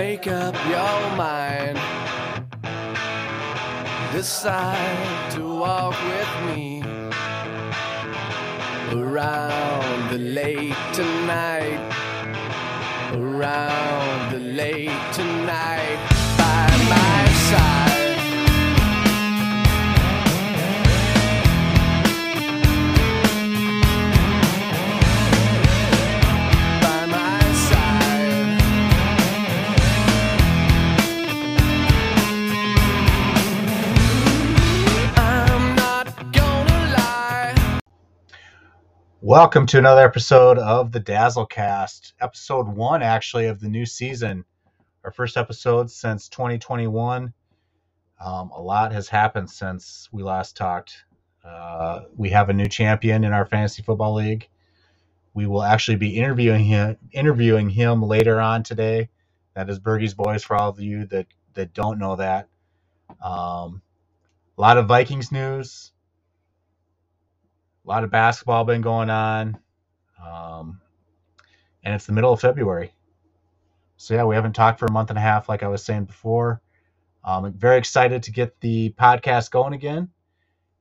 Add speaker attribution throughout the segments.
Speaker 1: make up your mind. Decide to walk with me around the lake tonight. Around the lake tonight
Speaker 2: Welcome to another episode of the Dazzlecast, episode one actually of the new season. Our first episode since 2021. Um, a lot has happened since we last talked. Uh, we have a new champion in our fantasy football league. We will actually be interviewing him, interviewing him later on today. That is Bergie's Boys for all of you that that don't know that. Um, a lot of Vikings news. A lot of basketball been going on. Um, and it's the middle of February. So, yeah, we haven't talked for a month and a half, like I was saying before. Um, I'm very excited to get the podcast going again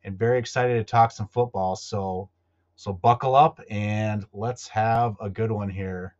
Speaker 2: and very excited to talk some football. So, so buckle up and let's have a good one here.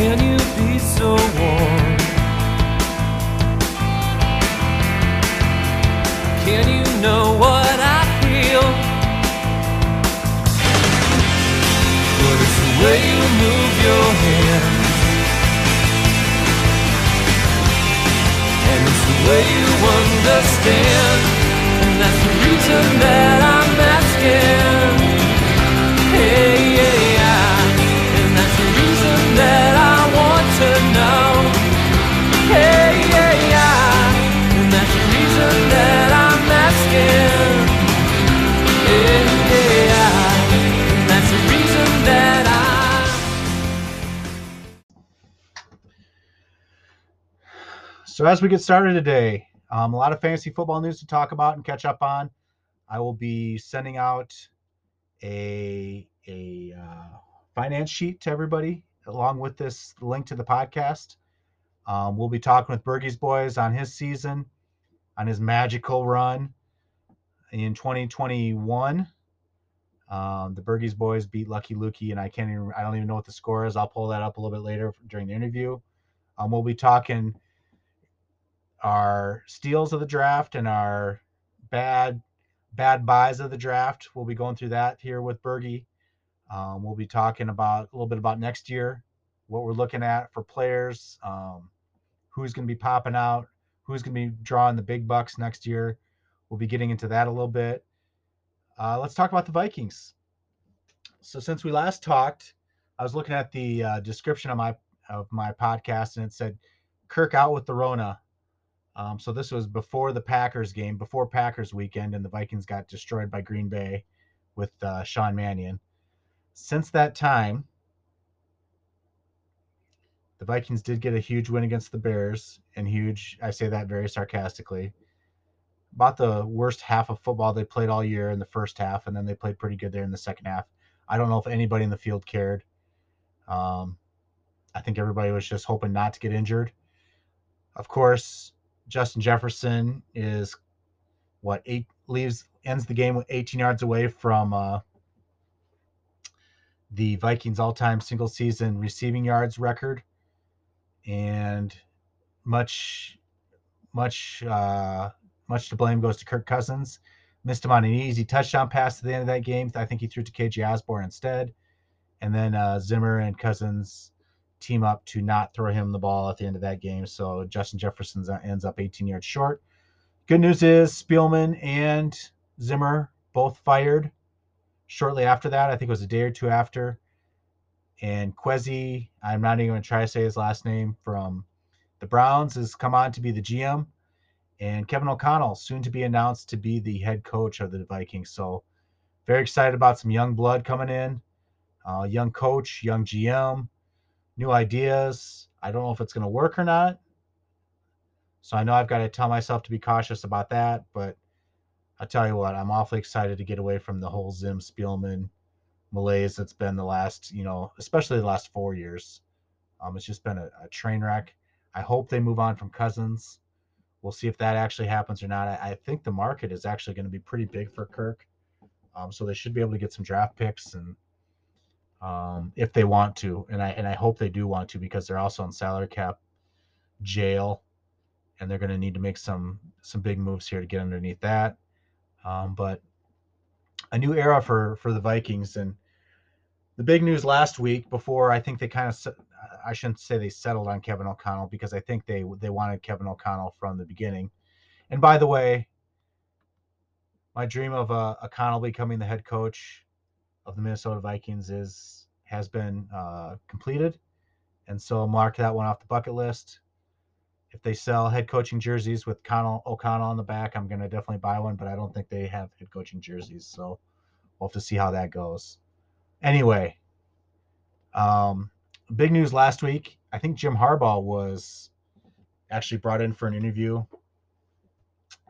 Speaker 1: Can you be so warm? Can you know what I feel? The way you move your hands, and it's the way you understand, and that's the reason that I'm asking.
Speaker 2: So as we get started today, um, a lot of fantasy football news to talk about and catch up on. I will be sending out a a uh, finance sheet to everybody along with this link to the podcast. Um, we'll be talking with Bergie's boys on his season, on his magical run in 2021. Um, the Bergie's boys beat Lucky Lukey, and I can't even I don't even know what the score is. I'll pull that up a little bit later during the interview. Um, we'll be talking our steals of the draft and our bad bad buys of the draft. We'll be going through that here with Bergie. Um, we'll be talking about a little bit about next year, what we're looking at for players, um, who's going to be popping out, who's going to be drawing the big bucks next year. We'll be getting into that a little bit. Uh, let's talk about the Vikings. So since we last talked, I was looking at the uh, description of my of my podcast, and it said Kirk out with the Rona. Um, so this was before the Packers game, before Packers weekend, and the Vikings got destroyed by Green Bay with uh, Sean Mannion. Since that time, the Vikings did get a huge win against the Bears, and huge, I say that very sarcastically. About the worst half of football they played all year in the first half, and then they played pretty good there in the second half. I don't know if anybody in the field cared. Um, I think everybody was just hoping not to get injured. Of course, Justin Jefferson is what eight leaves ends the game with 18 yards away from uh, the Vikings all-time single season receiving yards record, and much much uh, much to blame goes to Kirk Cousins. Missed him on an easy touchdown pass at the end of that game. I think he threw to KJ Osborn instead, and then uh, Zimmer and Cousins team up to not throw him the ball at the end of that game. So Justin Jefferson ends up 18 yards short. Good news is Spielman and Zimmer both fired shortly after that. I think it was a day or two after. And Kwesi, I'm not even going to try to say his last name, from the Browns has come on to be the GM, and Kevin O'Connell soon to be announced to be the head coach of the Vikings. So very excited about some young blood coming in, uh, young coach, young GM, new ideas. I don't know if it's going to work or not. So I know I've got to tell myself to be cautious about that, but I'll tell you what, I'm awfully excited to get away from the whole Zim Spielman malaise that's been the last, you know, especially the last four years. Um, it's just been a, a train wreck. I hope they move on from Cousins. We'll see if that actually happens or not. I, I think the market is actually going to be pretty big for Kirk. Um, so they should be able to get some draft picks and um, if they want to, and I and I hope they do want to because they're also in salary cap jail, and they're going to need to make some some big moves here to get underneath that. Um, but a new era for for the Vikings and the big news last week before I think they kind of I shouldn't say they settled on Kevin O'Connell because I think they they wanted Kevin O'Connell from the beginning. And by the way, my dream of uh, O'Connell becoming the head coach of the Minnesota Vikings is has been uh, completed, and so mark that one off the bucket list. If they sell head coaching jerseys with Connell, O'Connell on the back, I'm gonna definitely buy one, but I don't think they have head coaching jerseys, so we'll have to see how that goes. Anyway, um, big news last week. I think Jim Harbaugh was actually brought in for an interview,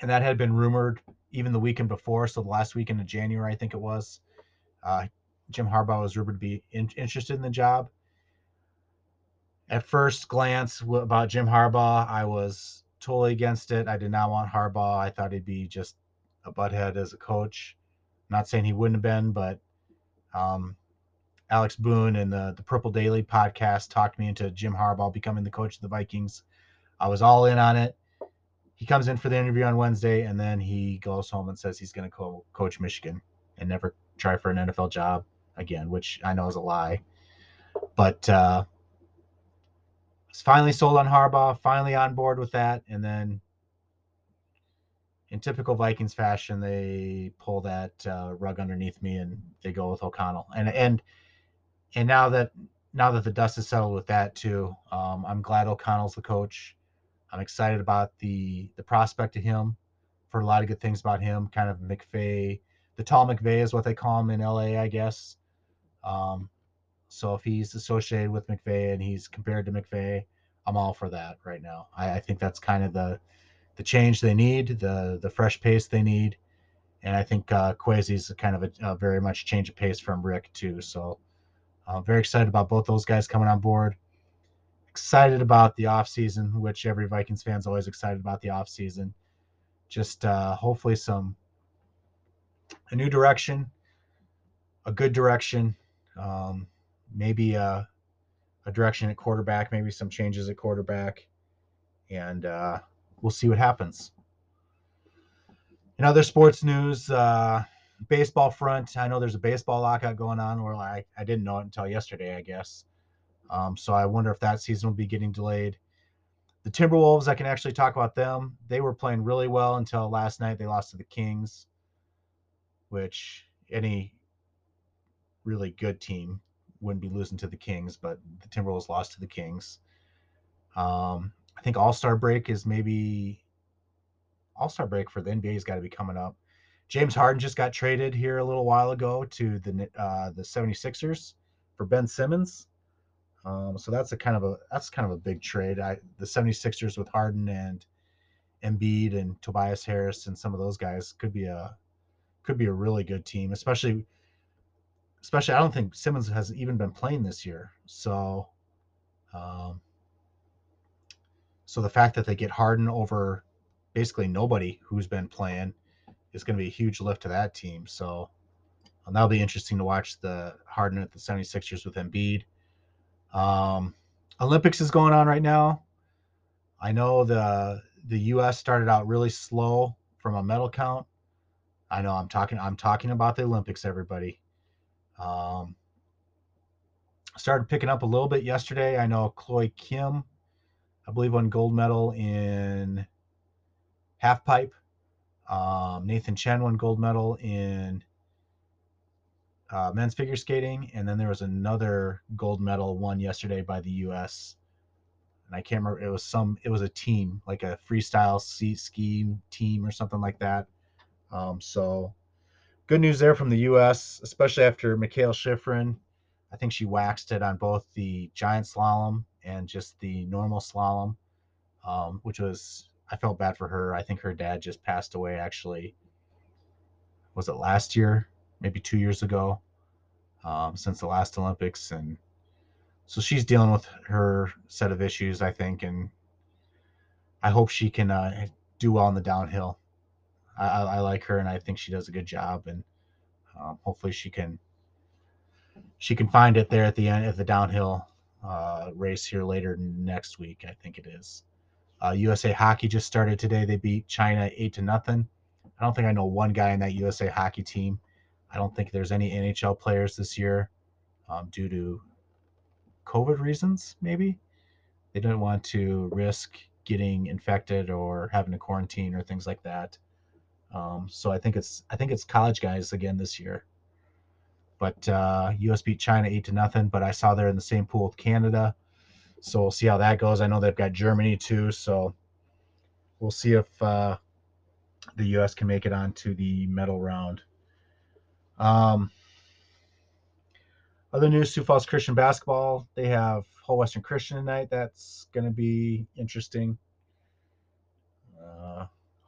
Speaker 2: and that had been rumored even the weekend before. So the last weekend of January, I think it was. Uh, Jim Harbaugh was rumored to be in, interested in the job. At first glance about Jim Harbaugh, I was totally against it. I did not want Harbaugh. I thought he'd be just a butthead as a coach. not saying he wouldn't have been, but um, Alex Boone and the the Purple Daily podcast talked me into Jim Harbaugh becoming the coach of the Vikings. I was all in on it. He comes in for the interview on Wednesday, and then he goes home and says he's going to co- coach Michigan and never try for an NFL job again, which I know is a lie. But uh, was finally sold on Harbaugh, finally on board with that, and then in typical Vikings fashion, they pull that uh, rug underneath me and they go with O'Connell. And and and now that now that the dust is settled with that too, um, I'm glad O'Connell's the coach. I'm excited about the the prospect of him. For a lot of good things about him, kind of McVay, the tall McVay is what they call him in LA, I guess. Um, so if he's associated with McVay and he's compared to McVay, I'm all for that right now. I, I think that's kind of the the change they need, the the fresh pace they need, and I think uh, Kwesi's kind of a, a very much change of pace from Rick too. So uh, very excited about both those guys coming on board. Excited about the offseason, which every Vikings fan's always excited about the offseason. Just uh, hopefully some a new direction, a good direction, um, maybe a, a, direction at quarterback, maybe some changes at quarterback, and uh, we'll see what happens. In other sports news, uh, baseball front, I know there's a baseball lockout going on. Where I, I didn't know it until yesterday, I guess. Um, so I wonder if that season will be getting delayed. The Timberwolves, I can actually talk about them. They were playing really well until last night. They lost to the Kings, which any really good team wouldn't be losing to the Kings, but the Timberwolves lost to the Kings. Um, I think All Star break is maybe All Star break for the NBA has got to be coming up. James Harden just got traded here a little while ago to the uh, the 76ers for Ben Simmons. Um, so that's a kind of a that's kind of a big trade. I the 76ers with Harden and Embiid and Tobias Harris and some of those guys could be a could be a really good team, especially especially I don't think Simmons has even been playing this year. So um, so the fact that they get Harden over basically nobody who's been playing is going to be a huge lift to that team. So um, that'll be interesting to watch the Harden at the 76ers with Embiid. Um, Olympics is going on right now. I know the the U.S. started out really slow from a medal count. I know I'm talking I'm talking about the Olympics, everybody. Um, started picking up a little bit yesterday. I know Chloe Kim, I believe, won gold medal in half pipe. Um, Nathan Chen won gold medal in uh, men's figure skating, and then there was another gold medal won yesterday by the U.S. and I can't remember. It was some. It was a team, like a freestyle ski ski team or something like that. Um, so good news there from the U.S., especially after Mikaela Shiffrin. I think she waxed it on both the giant slalom and just the normal slalom, um, which was I felt bad for her. I think her dad just passed away actually. Was it last year? Maybe two years ago, um, since the last Olympics, and so she's dealing with her set of issues, I think, and I hope she can uh, do well in the downhill. I, I, like her, and I think she does a good job, and um, hopefully she can she can find it there at the end of the downhill uh, race here later next week. I think it is. Uh, USA Hockey just started today. They beat China eight to nothing. I don't think I know one guy in that USA Hockey team. I don't think there's any NHL players this year um, due to COVID reasons. Maybe they didn't want to risk getting infected or having to quarantine or things like that. Um, so I think it's I think it's college guys again this year. But uh, US beat China eight to nothing. But I saw they're in the same pool with Canada, so we'll see how that goes. I know they've got Germany too, so we'll see if uh, the US can make it onto the medal round. Um, other news: Sioux Falls Christian basketball. They have Hull Western Christian tonight. That's going to be interesting.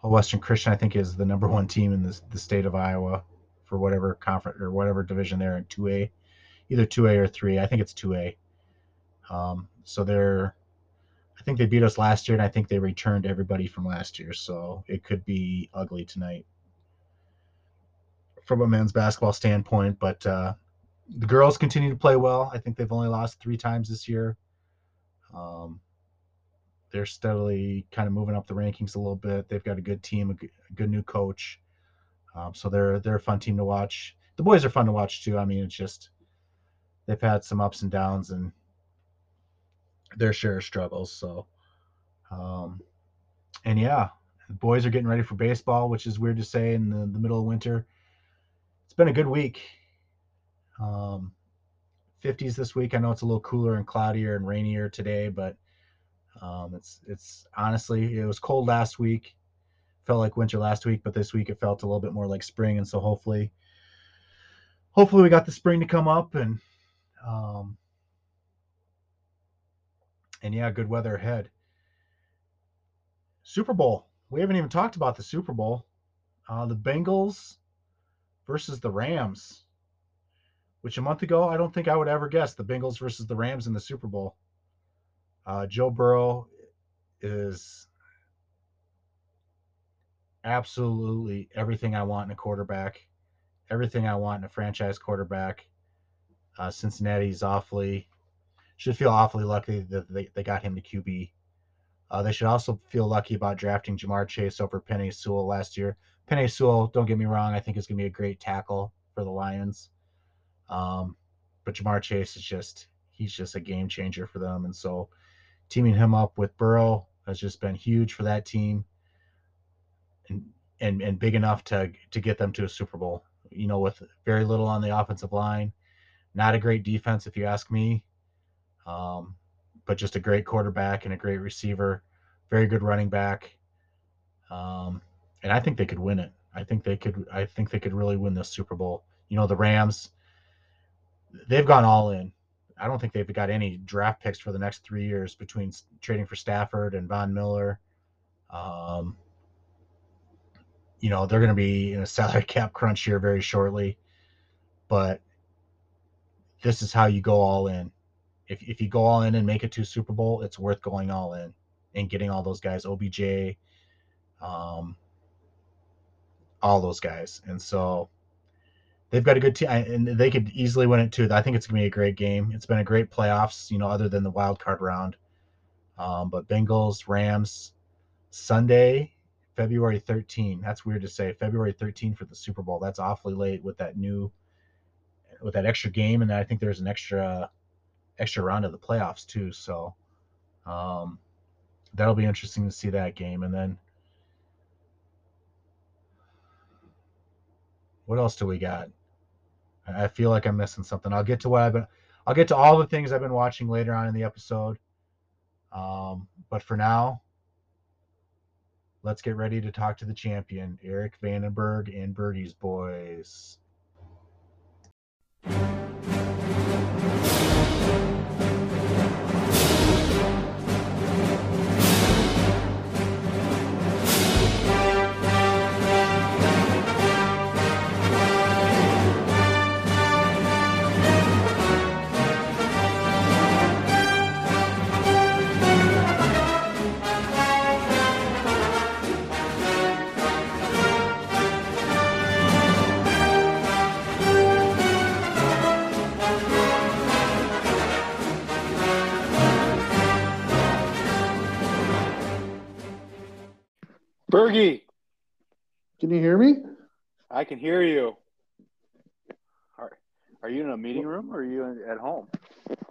Speaker 2: Western Christian, I think, is the number one team in the, the state of Iowa for whatever conference or whatever division they're in, 2A, either 2A or 3. I think it's 2A. Um, so they're, I think they beat us last year, and I think they returned everybody from last year. So it could be ugly tonight from a men's basketball standpoint. But uh, the girls continue to play well. I think they've only lost three times this year. Um, they're steadily kind of moving up the rankings a little bit. They've got a good team, a good, a good new coach. Um, so they're they're a fun team to watch. The boys are fun to watch too. I mean, it's just they've had some ups and downs and their share of struggles. So, um, and yeah, the boys are getting ready for baseball, which is weird to say in the, the middle of winter. It's been a good week. Um, 50s this week. I know it's a little cooler and cloudier and rainier today, but um, it's it's honestly it was cold last week felt like winter last week, but this week it felt a little bit more like spring. And so hopefully, hopefully we got the spring to come up and, um, and yeah, good weather ahead. Super Bowl. We haven't even talked about the Super Bowl. Uh, the Bengals versus the Rams, which a month ago I don't think I would ever guess the Bengals versus the Rams in the Super Bowl. Uh, Joe Burrow is absolutely everything I want in a quarterback, everything I want in a franchise quarterback. Uh, Cincinnati's awfully should feel awfully lucky that they, they got him to QB. Uh, they should also feel lucky about drafting Ja'Marr Chase over Penei Sewell last year. Penei Sewell, don't get me wrong, I think is going to be a great tackle for the Lions. Um, but Ja'Marr Chase is just he's just a game changer for them, and so teaming him up with Burrow has just been huge for that team and and and big enough to to get them to a Super Bowl. You know, with very little on the offensive line, not a great defense if you ask me, um, but just a great quarterback and a great receiver, very good running back, um, and I think they could win it. I think they could. I think they could really win this Super Bowl. You know, the Rams, they've gone all in. I don't think they've got any draft picks for the next three years between trading for Stafford and Von Miller. Um, you know they're going to be in a salary cap crunch here very shortly but this is how you go all in if, if you go all in and make it to super bowl it's worth going all in and getting all those guys obj um, all those guys and so they've got a good team and they could easily win it too i think it's to be a great game it's been a great playoffs you know other than the wild card round um, but bengals rams sunday February 13. That's weird to say. February 13 for the Super Bowl. That's awfully late with that new with that extra game, and I think there's an extra extra round of the playoffs too. So um, that'll be interesting to see that game. And then what else do we got? I feel like I'm missing something. I'll get to what I've been. I'll get to all the things I've been watching later on in the episode.
Speaker 3: Um, but for now, let's get ready to talk to the champion, Eric Vandenberg and Bergie's boys.
Speaker 2: Bergie,
Speaker 4: Can you hear me?
Speaker 2: I can hear you. Are, are you in a meeting room or are you in, at home?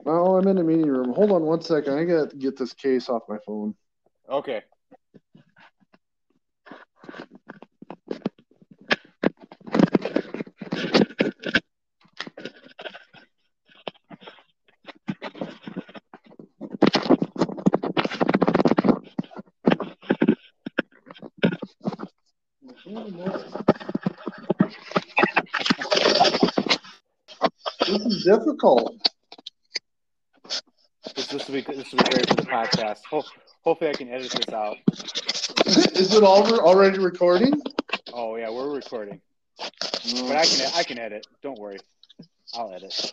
Speaker 4: Oh, I'm in a meeting room. Hold on one second. I got to get this case off my phone.
Speaker 2: Okay.
Speaker 4: Is difficult.
Speaker 2: This, this will be this will be great for the podcast. Ho- hopefully, I can edit this out.
Speaker 4: Is it all already recording?
Speaker 2: Oh yeah, we're recording, but I can I can edit. Don't worry, I'll edit.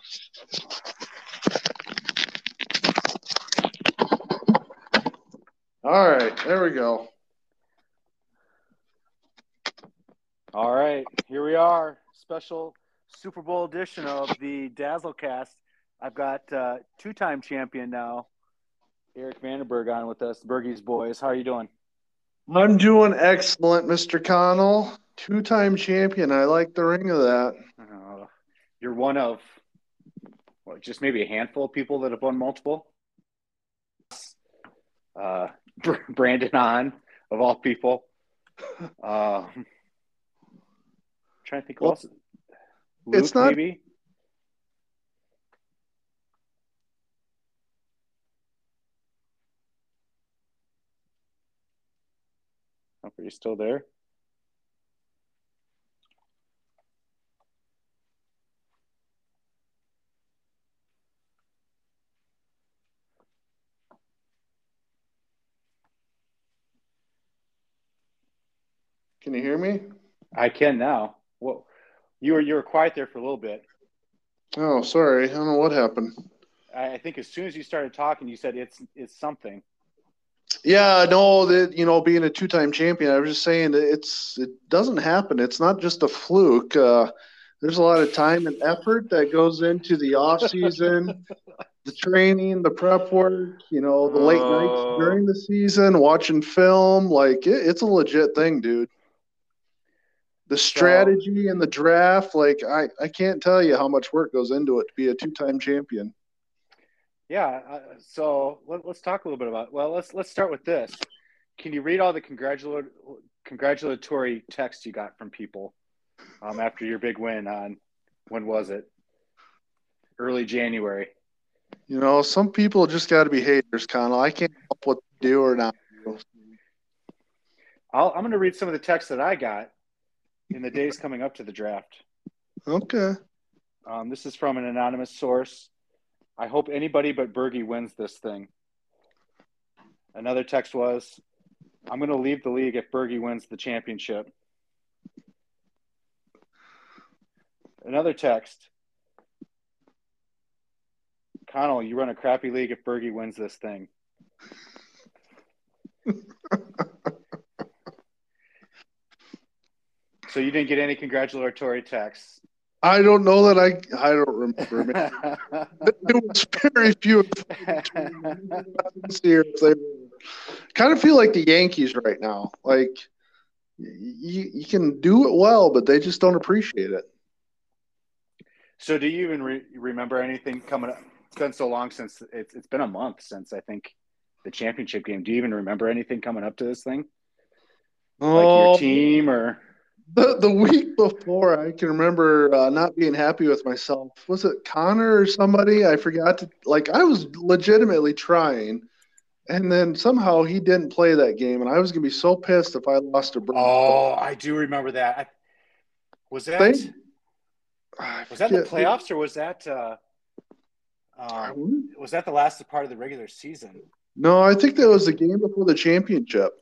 Speaker 4: All right, there we go.
Speaker 2: All right, here we are. Special Super Bowl edition of the Dazzlecast. I've got uh, two-time champion now, Eric Vandenberg, on with us. Bergie's boys, how are you doing?
Speaker 4: I'm doing excellent, Mr. Connell. Two time champion. I like the ring of that.
Speaker 2: Uh, you're one of what, just maybe a handful of people that have won multiple. Uh, Brandon on of all people. Um, trying to think
Speaker 4: Well,
Speaker 2: else. Luke,
Speaker 4: it's not-
Speaker 2: maybe. Oh, are you still there?
Speaker 4: Can you hear me?
Speaker 2: I can now. Well, you were you were quiet there for a little bit.
Speaker 4: Oh, sorry. I don't know what happened.
Speaker 2: I I think as soon as you started talking, you said it's it's something.
Speaker 4: Yeah, no, that you know, being a two-time champion, I was just saying that it's it doesn't happen. It's not just a fluke. Uh, there's a lot of time and effort that goes into the off season, the training, the prep work. You know, the late
Speaker 2: Oh.
Speaker 4: nights during the season, watching film. Like it, it's a legit thing, dude. The strategy and the draft, like I, I can't tell you how much work goes into it to be a two-time champion.
Speaker 2: Yeah. Uh, so let, let's talk a little bit about. Well, let's let's start with this. Can you read all the congratulat- congratulatory texts you got from people um, after your big win on when was it? Early January.
Speaker 4: You know, some people just got to be haters, Connell. I can't help what they do or not. do.
Speaker 2: I'll, I'm going to read some of the texts that I got in the days coming up to the draft.
Speaker 4: Okay.
Speaker 2: Um, this is from an anonymous source. I hope anybody but Bergie wins this thing. Another text was, I'm going to leave the league if Bergie wins the championship. Another text, Connell, you run a crappy league if Bergie wins this thing. so you didn't get any congratulatory texts.
Speaker 4: I don't know that I I don't remember. Man. It was very few. Kind of feel like the Yankees right now. Like you you can do it well, but they just don't appreciate it.
Speaker 2: So, do you even re- remember anything coming up? It's been so long since it's it's been a month since I think the championship game. Do you even remember anything coming up to this thing? Like
Speaker 4: Oh,
Speaker 2: your um, team or
Speaker 4: the the week before, I can remember uh, not being happy with myself. Was it Connor or somebody? I forgot to like. I was legitimately trying, and then somehow he didn't play that game, and I was gonna be so pissed if I lost to Brent.
Speaker 2: Oh, I do remember that. I, was that was that the playoffs or was that uh, um, was that the last part of the regular season?
Speaker 4: No, I think that was the game before the championship.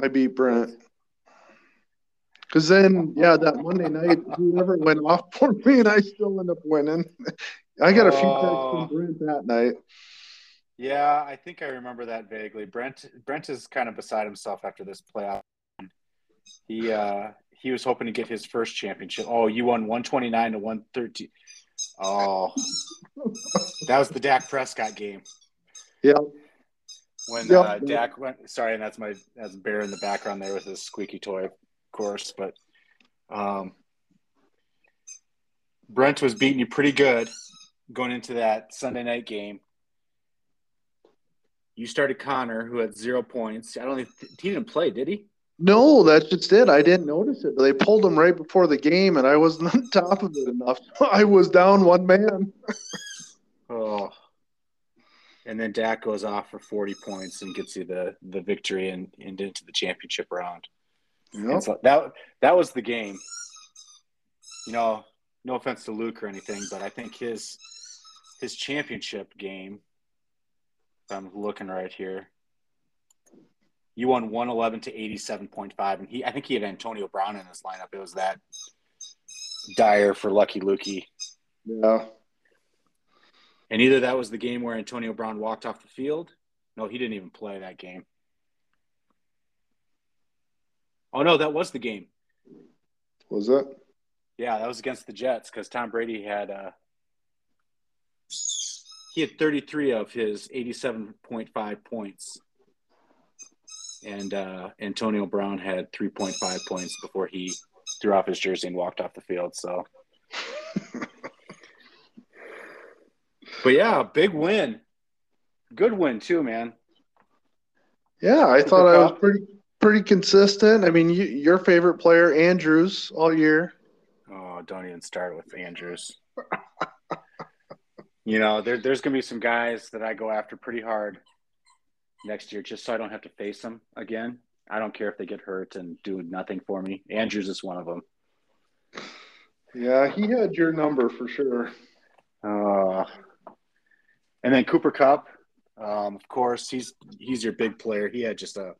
Speaker 4: I beat Brent. Because then, yeah, that Monday night, whoever went off for me, and I still end up winning. I got a few texts
Speaker 2: Oh.
Speaker 4: from Brent that night.
Speaker 2: Yeah, I think I remember that vaguely. Brent Brent is kind of beside himself after this playoff. He uh he was hoping to get his first championship. Oh, you won 129 to 113. Oh. that was the Dak Prescott game.
Speaker 4: Yeah.
Speaker 2: When
Speaker 4: Yep.
Speaker 2: uh, Dak went sorry, and that's my that's Bear in the background there with his squeaky toy, of course, but um Brent was beating you pretty good going into that Sunday night game. You started Connor, who had zero points. I don't think he didn't play, did he?
Speaker 4: No, that's just it. I didn't notice it. They pulled him right before the game, and I wasn't on top of it enough. I was down one man.
Speaker 2: Oh. And then Dak goes off for 40 points and gets you the, the victory and, and into the championship round.
Speaker 4: Yep.
Speaker 2: So that that was the game. You know, no offense to Luke or anything, but I think his his championship game. If I'm looking right here. You won 111 to 87.5, and he I think he had Antonio Brown in his lineup. It was that dire for Lucky Lukey.
Speaker 4: Yeah.
Speaker 2: And either that was the game where Antonio Brown walked off the field. No, he didn't even play that game. Oh no, that was the game.
Speaker 4: Was that?
Speaker 2: Yeah, that was against the Jets because Tom Brady had uh he had 33 of his 87.5 points. And uh, Antonio Brown had 3.5 points before he threw off his jersey and walked off the field. So, but yeah, big win. Good win too, man.
Speaker 4: Yeah, I thought I was pretty pretty consistent. I mean, you, your favorite player, Andrews, all year.
Speaker 2: Oh, don't even start with Andrews. you know, there, there's going to be some guys that I go after pretty hard next year just so I don't have to face them again. I don't care if they get hurt and do nothing for me. Andrews is one of them.
Speaker 4: Yeah, he had your number for sure.
Speaker 2: Uh, and then Cooper Kupp, um, of course, he's he's your big player. He had just a,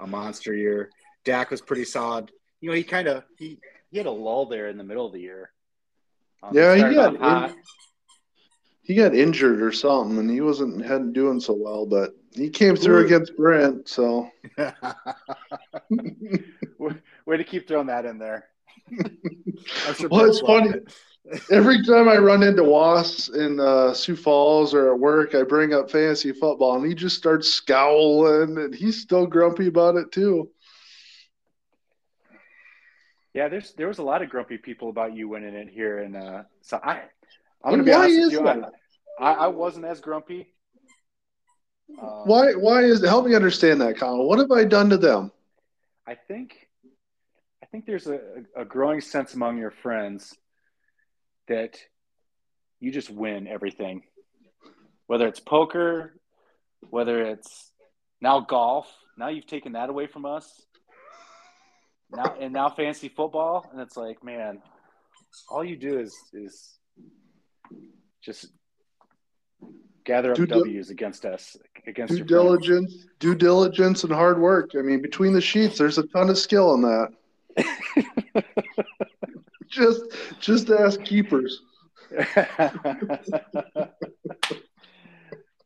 Speaker 2: a monster year. Dak was pretty solid. You know, he kind of he he had a lull there in the middle of the year. Um,
Speaker 4: Yeah, he got
Speaker 2: hot.
Speaker 4: He got injured or something, and he wasn't hadn't doing so well. But he came through
Speaker 2: Who-
Speaker 4: against Brent, so
Speaker 2: way, to keep throwing that in there.
Speaker 4: Well, it's funny.
Speaker 2: it.
Speaker 4: Every time I run into Was in uh, Sioux Falls or at work, I bring up fantasy football, and he just starts scowling, and he's still grumpy about it too.
Speaker 2: Yeah, there's there was a lot of grumpy people about you winning it here, and uh, so I I'm gonna be honest with you.
Speaker 4: that?
Speaker 2: I, I, I wasn't as grumpy. Um,
Speaker 4: Why? Why is? Help me understand that, Colin. What have I done to them?
Speaker 2: I think I think there's a, a growing sense among your friends that you just win everything, whether it's poker, whether it's now golf. Now you've taken that away from us. Now and now fantasy football, and it's like, man, all you do is is just gather up
Speaker 4: Due
Speaker 2: W's against us, against
Speaker 4: Due
Speaker 2: friends.
Speaker 4: diligence, due diligence, and hard work. I mean, between the sheets, there's a ton of skill in that. just, just ask keepers.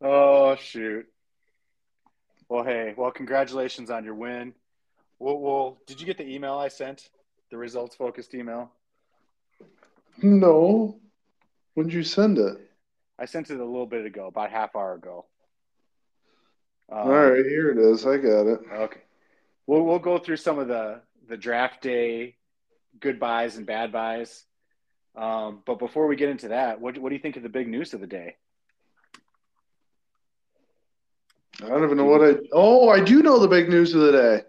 Speaker 2: oh shoot. Well, hey, well, congratulations on your win. Well, well, did you get the email I sent? The results focused email.
Speaker 4: No. When did you send it?
Speaker 2: I sent it a little bit ago, about half hour ago. Um,
Speaker 4: All right, here it is. I got it.
Speaker 2: Okay. We'll we'll go through some of the the draft day good buys and bad buys. Um, but before we get into that, what what do you think of the big news of the day?
Speaker 4: I don't even know what I. Oh, I do know the big news of the day.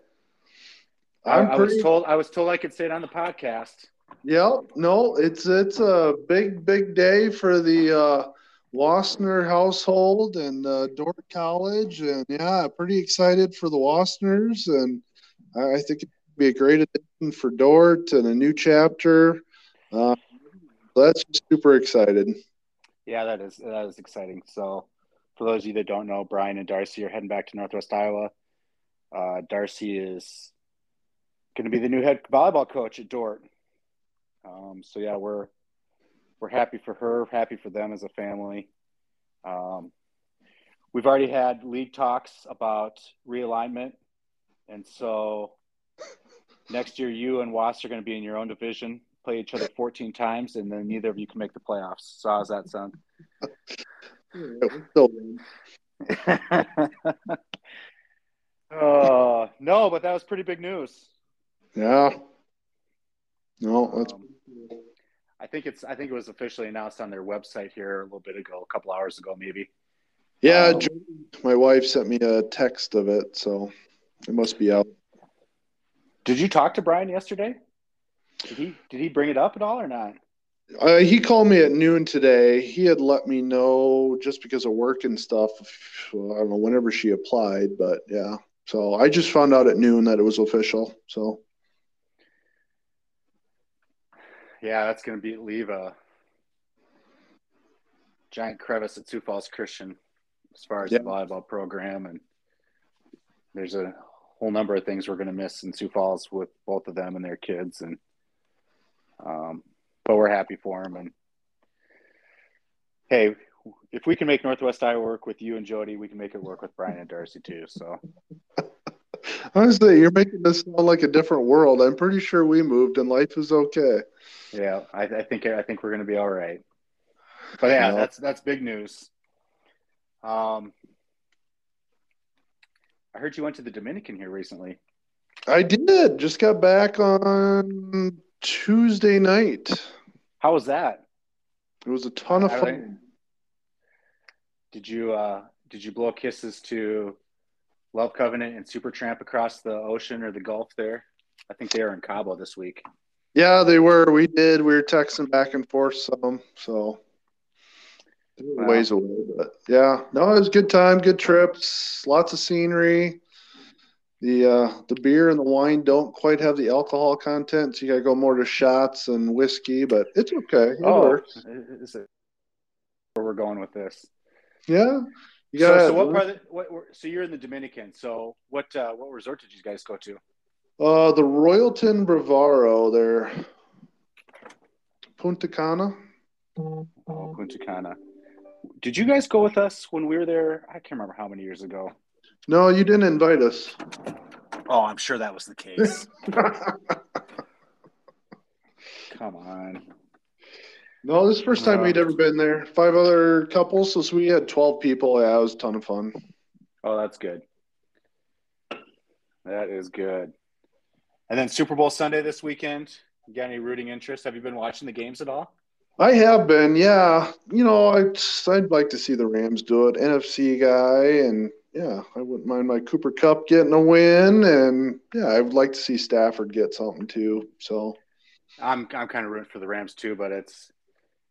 Speaker 2: I,
Speaker 4: I'm
Speaker 2: I was
Speaker 4: pretty.
Speaker 2: told I was told I could say it on the podcast.
Speaker 4: Yep. No, it's it's a big big day for the uh, Wasner household and uh, Dordt College, and yeah, pretty excited for the Wasners, and I, I think it'd be a great addition for Dordt and a new chapter. Uh, that's super excited.
Speaker 2: Yeah, that is that is exciting. So, for those of you that don't know, Brian and Darcy are heading back to Northwest Iowa. Uh, Darcy is going to be the new head volleyball coach at Dordt. Um, so yeah, we're we're happy for her, happy for them as a family. Um, we've already had league talks about realignment, and so next year you and Was are going to be in your own division, play each other 14 times, and then neither of you can make the playoffs. So how's that sound? uh, no, but that was pretty big news.
Speaker 4: Yeah. No, that's.
Speaker 2: Um, I think it's. I think it was officially announced on their website here a little bit ago, a couple hours ago, maybe.
Speaker 4: Yeah,
Speaker 2: Um,
Speaker 4: my wife sent me a text of it, so it must be out.
Speaker 2: Did you talk to Brian yesterday? Did he did he bring it up at all or not?
Speaker 4: Uh, he called me at noon today. He had let me know just because of work and stuff. well, I don't know whenever she applied, but yeah. So I just found out at noon that it was official. So
Speaker 2: Yeah, that's going to be leave a giant crevice at Sioux Falls Christian as far as
Speaker 4: Yeah.
Speaker 2: the volleyball program, and there's a whole number of things we're going to miss in Sioux Falls with both of them and their kids, and um, but we're happy for them. And hey, if we can make Northwest Iowa work with you and Jody, we can make it work with Brian and Darcy too. So
Speaker 4: honestly, you're making this sound like a different world. I'm pretty sure we moved and life is okay.
Speaker 2: yeah, I, I think I think we're going to be all right. But yeah,
Speaker 4: Yeah.
Speaker 2: that's that's big news. Um, I heard you went to the Dominican here recently.
Speaker 4: I did. Just got back on Tuesday night.
Speaker 2: How was that?
Speaker 4: It was a ton of fun.
Speaker 2: Did you uh, did you blow kisses to Love Covenant and Supertramp across the ocean or the Gulf there? I think they are in Cabo this week.
Speaker 4: Yeah, they were. We did. We were texting back and forth some. So
Speaker 2: Wow.
Speaker 4: ways away, but yeah, no, it was a good time, good trips, lots of scenery. The uh, the beer and the wine don't quite have the alcohol content, so you got to go more to shots and whiskey. But it's okay. It
Speaker 2: oh,
Speaker 4: works.
Speaker 2: is it where we're going with this?
Speaker 4: Yeah, you
Speaker 2: So, so what part of the, what, so you're in the Dominican. So what uh, what resort did you guys go to?
Speaker 4: Uh, the Royalton Bavaro there, Punta Cana.
Speaker 2: Oh, Punta Cana. Did you guys go with us when we were there? I can't remember how many years ago.
Speaker 4: No, you didn't invite us.
Speaker 2: Oh, I'm sure that was the case. Come on.
Speaker 4: No, this is the first time
Speaker 2: Uh,
Speaker 4: we'd ever been there. Five other couples, so we had 12 people. Yeah, it was a ton of fun.
Speaker 2: Oh, that's good. That is good. And then Super Bowl Sunday this weekend. You got any rooting interest? Have you been watching the games at all?
Speaker 4: I have been, yeah. You know, I'd, I'd like to see the Rams do it. NFC guy, and yeah, I wouldn't mind my Cooper Kupp getting a win. And yeah, I would like to see Stafford get something too. So,
Speaker 2: I'm I'm kind of rooting for the Rams too, but it's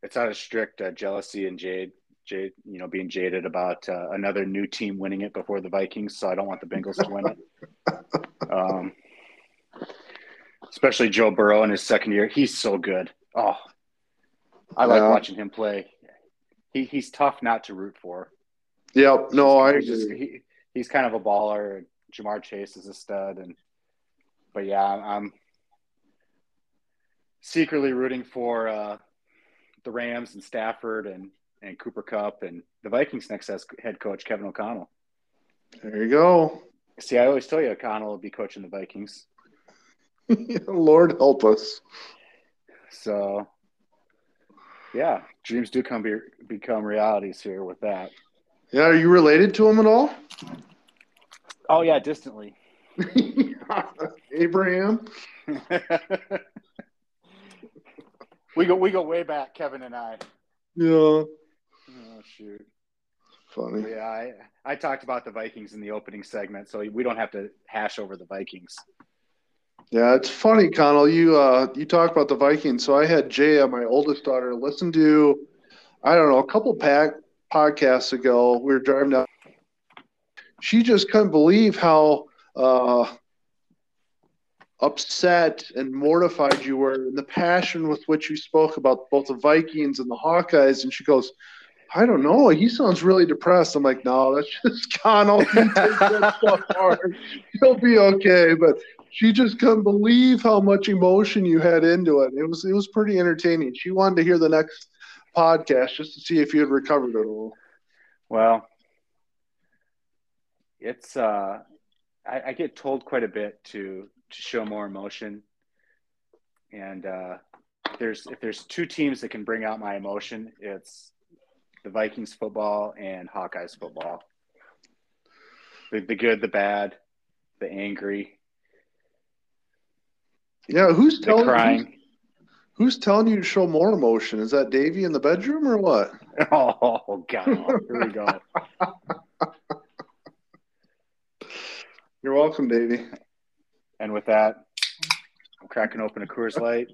Speaker 2: it's out of strict uh, jealousy and jade, jade, you know, being jaded about uh, another new team winning it before the Vikings. So I don't want the Bengals to win it. Um, especially Joe Burrow in his second year, he's so good. Oh, I like
Speaker 4: Yeah.
Speaker 2: watching him play. He he's tough not to root for.
Speaker 4: yep. No, I
Speaker 2: He's just- he, he's kind of a baller. Ja'Marr Chase is a stud, and but yeah, I'm, I'm secretly rooting for uh, the Rams and Stafford and and Cooper Kupp and the Vikings next as head coach Kevin O'Connell.
Speaker 4: There you go.
Speaker 2: See, I always tell you O'Connell will be coaching the Vikings.
Speaker 4: Lord help us.
Speaker 2: So yeah, dreams do come be, become realities here with that.
Speaker 4: Yeah, are you related to him at all?
Speaker 2: Oh yeah, distantly.
Speaker 4: Abraham?
Speaker 2: we go we go way back, Kevin and I.
Speaker 4: Yeah.
Speaker 2: Oh shoot.
Speaker 4: Funny.
Speaker 2: Yeah, I, I talked about the Vikings in the opening segment, so we don't have to hash over the Vikings.
Speaker 4: Yeah, it's funny, Connell. You uh you talk about the Vikings. So I had Jaya, my oldest daughter, listen to I don't know, a couple pack podcasts ago. We were driving down. She just couldn't believe how uh, upset and mortified you were, and the passion with which you spoke about both the Vikings and the Hawkeyes. And she goes, I don't know. He sounds really depressed. I'm like, no, that's just Connell. He takes that stuff hard. He'll be okay. But she just couldn't believe how much emotion you had into it. It was it was pretty entertaining. She wanted to hear the next podcast just to see if you had recovered a little.
Speaker 2: Well, it's uh, I, I get told quite a bit to to show more emotion, and uh, if there's if there's two teams that can bring out my emotion, it's the Vikings football and Hawkeyes football. The, the good, the bad, the angry,
Speaker 4: Yeah, who's telling
Speaker 2: crying.
Speaker 4: who's, who's telling you to show more emotion? Is that Davy in the bedroom or what?
Speaker 2: Oh God! Here we go.
Speaker 4: You're welcome, Davy.
Speaker 2: And with that, I'm cracking open a Coors Light.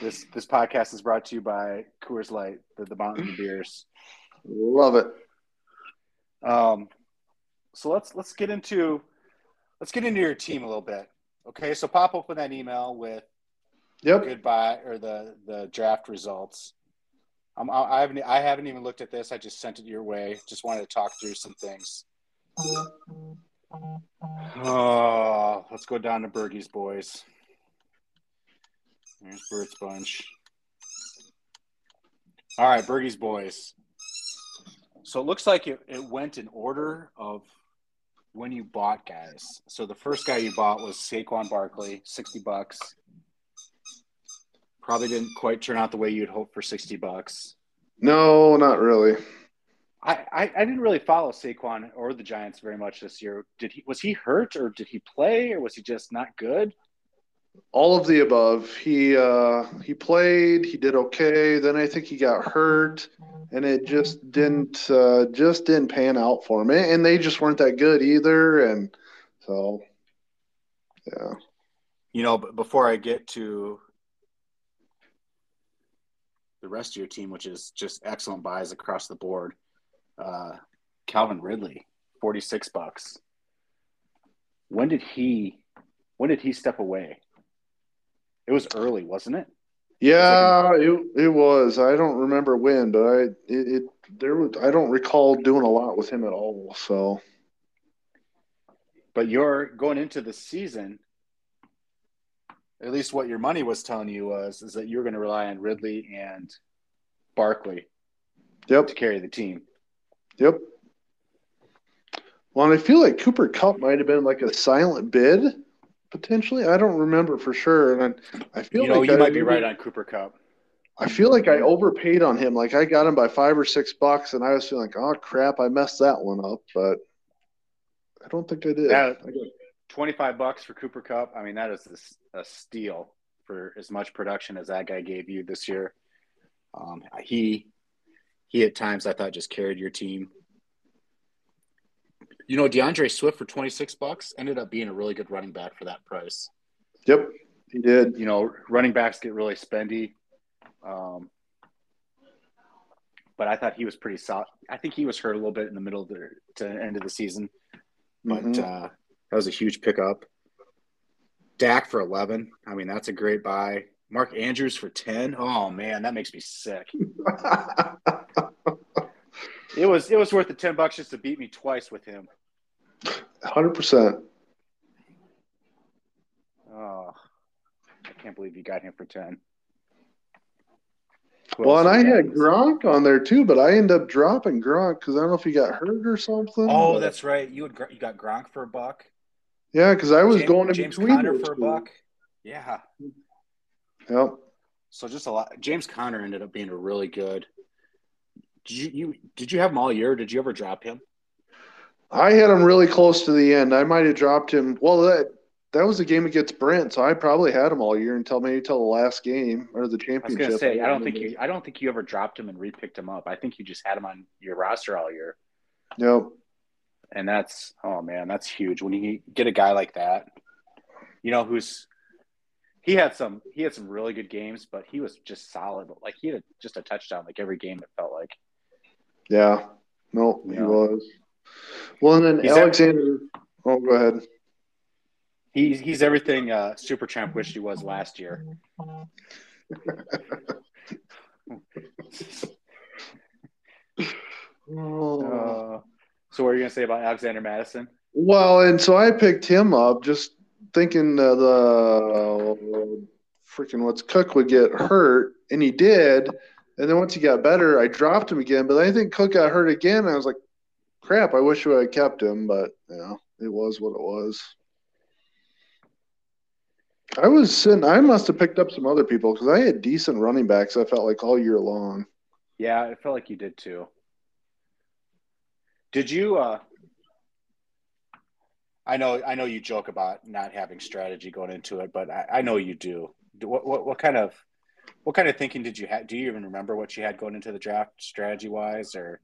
Speaker 2: this this podcast is brought to you by Coors Light, the, the mountain of beers.
Speaker 4: Love it.
Speaker 2: Um, so let's let's get into let's get into your team a little bit. Okay, so pop open that email with
Speaker 4: Yep.
Speaker 2: goodbye or the the draft results. Um, I, I haven't I haven't even looked at this. I just sent it your way. Just wanted to talk through some things. Oh, let's go down to Bergie's boys. There's Bert's bunch. All right, Bergie's boys. So it looks like it, it went in order of when you bought guys. So the first guy you bought was Saquon Barkley, 60 bucks. Probably didn't quite turn out the way you'd hoped for 60 bucks.
Speaker 4: No, not really.
Speaker 2: I, I, I didn't really follow Saquon or the Giants very much this year. Did he was he hurt or did he play or was he just not good?
Speaker 4: All of the above. He uh he played, he did okay, then I think he got hurt and it just didn't uh just didn't pan out for him. And they just weren't that good either and so yeah.
Speaker 2: You know, before I get to the rest of your team, which is just excellent buys across the board, uh, Calvin Ridley, forty six bucks. When did he? When did he step away? It was early, wasn't it?
Speaker 4: Yeah, it it was. I don't remember when, but I it, it there was I don't recall doing a lot with him at all. So
Speaker 2: But you're going into the season. At least what your money was telling you was is that you're going to rely on Ridley and Barkley
Speaker 4: yep,
Speaker 2: to carry the team.
Speaker 4: yep. Well, and I feel like Cooper Kupp might have been like a silent bid potentially. I don't remember for sure, and I, I feel
Speaker 2: You know,
Speaker 4: like
Speaker 2: you
Speaker 4: I,
Speaker 2: might be right on Cooper Kupp.
Speaker 4: I feel like I overpaid on him. Like I got him by five or six bucks, and I was feeling like, oh crap, I messed that one up. But I don't think I did.
Speaker 2: Yeah. 25 bucks for Cooper Kupp. I mean, that is a, a steal for as much production as that guy gave you this year. Um, he, he at times I thought just carried your team. You know, DeAndre Swift for 26 bucks ended up being a really good running back for that price.
Speaker 4: Yep, he did.
Speaker 2: You know, running backs get really spendy. Um, but I thought he was pretty solid. I think he was hurt a little bit in the middle of the to end of the season, but
Speaker 4: Mhm.
Speaker 2: uh, that was a huge pickup. Dak for eleven. I mean, that's a great buy. Mark Andrews for ten. Oh man, that makes me sick. It was it was worth the ten bucks just to beat me twice with him.
Speaker 4: Hundred percent.
Speaker 2: Oh, I can't believe you got him for ten. Who
Speaker 4: Well, and I had Gronk on there too, but I ended up dropping Gronk because I don't know if he got hurt or something.
Speaker 2: Oh,
Speaker 4: but-
Speaker 2: that's right. You had you got Gronk for a buck.
Speaker 4: yeah, because I was
Speaker 2: James,
Speaker 4: going in
Speaker 2: James
Speaker 4: between
Speaker 2: Conner
Speaker 4: those
Speaker 2: for a buck. Yeah.
Speaker 4: Yep.
Speaker 2: So just a lot. James Conner ended up being a really good. Did you, you did you have him all year? Did you ever drop him?
Speaker 4: I had him really close to the end. I might have dropped him. Well, that that was the game against Brent, so I probably had him all year until maybe till the last game or the
Speaker 2: I was
Speaker 4: championship.
Speaker 2: gonna say I don't think you I don't think you ever dropped him and repicked him up. I think you just had him on your roster all year,
Speaker 4: Nope.
Speaker 2: and that's oh man, that's huge when you get a guy like that. You know who's he had some he had some really good games, but he was just solid. Like he had just a touchdown like every game. It felt like.
Speaker 4: Yeah. No, he
Speaker 2: Yeah.
Speaker 4: was. Well, and then
Speaker 2: He's
Speaker 4: Alexander. Oh, go ahead.
Speaker 2: He's he's everything uh, Super Champ wished he was last year. Uh, so what are you gonna say about Alexander Mattison?
Speaker 4: Well, and so I picked him up just thinking uh, the freaking what's Cook would get hurt, and he did. And then once he got better, I dropped him again. But I think Cook got hurt again. I was like, crap, I wish I had kept him. But, you know, it was what it was. I was sitting, I must have picked up some other people because I had decent running backs, I felt like all year long.
Speaker 2: Yeah, I felt like you did too. Did you? Uh, I know, I know you joke about not having strategy going into it, but I, I know you do. Do- What, what, what kind of, what kind of thinking did you have? Do you even remember what you had going into the draft, strategy wise, or?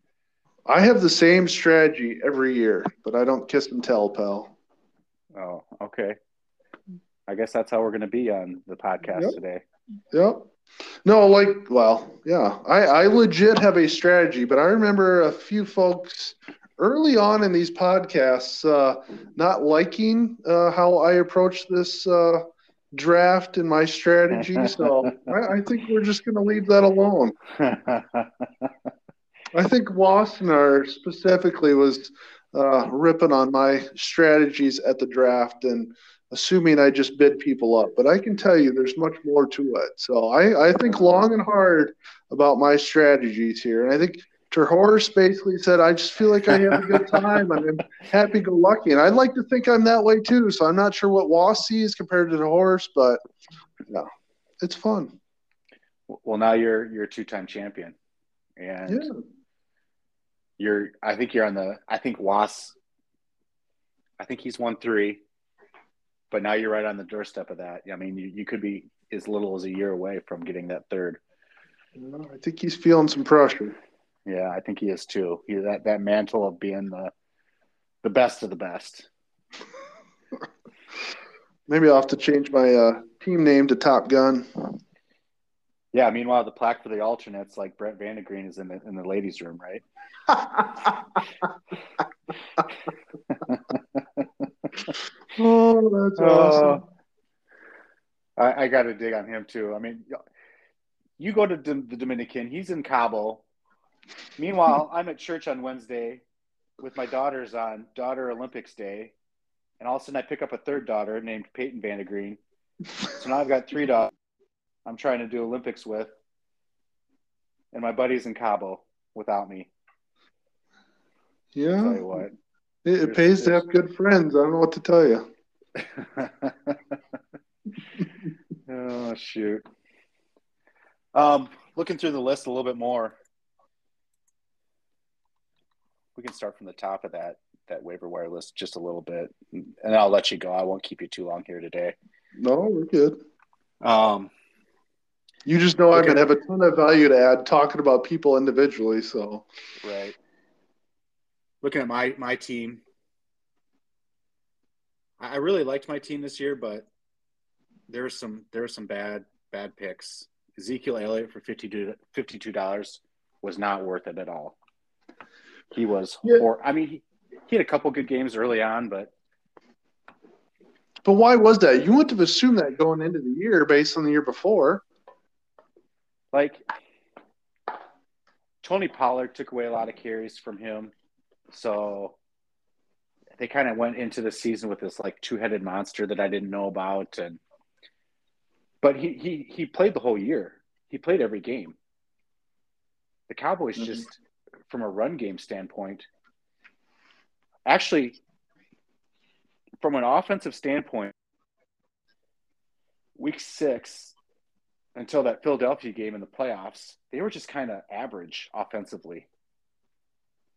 Speaker 4: I have the same strategy every year, but I don't kiss and tell, pal.
Speaker 2: Oh, okay. I guess that's how we're going to be on the podcast
Speaker 4: Yep.
Speaker 2: today.
Speaker 4: Yep. No, like, well, yeah, I, I legit have a strategy, but I remember a few folks early on in these podcasts uh, not liking uh, how I approach this uh, draft and my strategy. So I, I think we're just going to leave that alone. I think Wassenaar specifically was uh, ripping on my strategies at the draft and assuming I just bid people up. But I can tell you there's much more to it. So I, I think long and hard about my strategies here. And I think Terhorst basically said, I just feel like I have a good time I'm happy go lucky. And I'd like to think I'm that way too. So I'm not sure what Was sees compared to Terhorst, but yeah, it's fun.
Speaker 2: well, now you're you're a two time champion, and
Speaker 4: Yeah.
Speaker 2: you're. I think you're on the. I think Was. I think he's won three, but now you're right on the doorstep of that. I mean, you, you could be as little as a year away from getting that third.
Speaker 4: I think he's feeling some pressure.
Speaker 2: Yeah, I think he is too. He that that mantle of being the the best of the best.
Speaker 4: Maybe I'll have to change my uh, team name to Top Gun.
Speaker 2: Yeah. Meanwhile, the plaque for the alternates, like Brett Vandegreen, is in the in the ladies' room, right?
Speaker 4: Oh, that's awesome.
Speaker 2: Uh, I, I got to dig on him too. I mean, you go to D- the Dominican, he's in Cabo. Meanwhile, I'm at church on Wednesday with my daughters on Daughter Olympics Day, and all of a sudden I pick up a third daughter named Peyton Vandegreen. So now I've got three daughters I'm trying to do Olympics with, and my buddy's in Cabo without me. Tell
Speaker 4: Yeah,
Speaker 2: you what.
Speaker 4: it, it pays to have good friends. I don't know what to tell you.
Speaker 2: oh shoot. Um, looking through the list a little bit more. We can start from the top of that that waiver wire list just a little bit, and I'll let you go. I won't keep you too long here today.
Speaker 4: No, we're good.
Speaker 2: Um,
Speaker 4: You just know I'm gonna have a ton of value to add talking about people individually. So
Speaker 2: right. Looking at my my team, I I really liked my team this year, but there were some there were some bad bad picks. Ezekiel Elliott for 52 dollars was not worth it at all. He was,
Speaker 4: Yeah.
Speaker 2: hor- I mean, he, he had a couple good games early on, but
Speaker 4: But why was that? You wouldn't have assumed that going into the year based on the year before.
Speaker 2: like Tony Pollard took away a lot of carries from him, so they kind of went into the season with this like two-headed monster that I didn't know about, and but he he he played the whole year. He played every game. The Cowboys
Speaker 4: Mhm.
Speaker 2: just, from a run game standpoint, actually, from an offensive standpoint, week six until that Philadelphia game in the playoffs, they were just kind of average offensively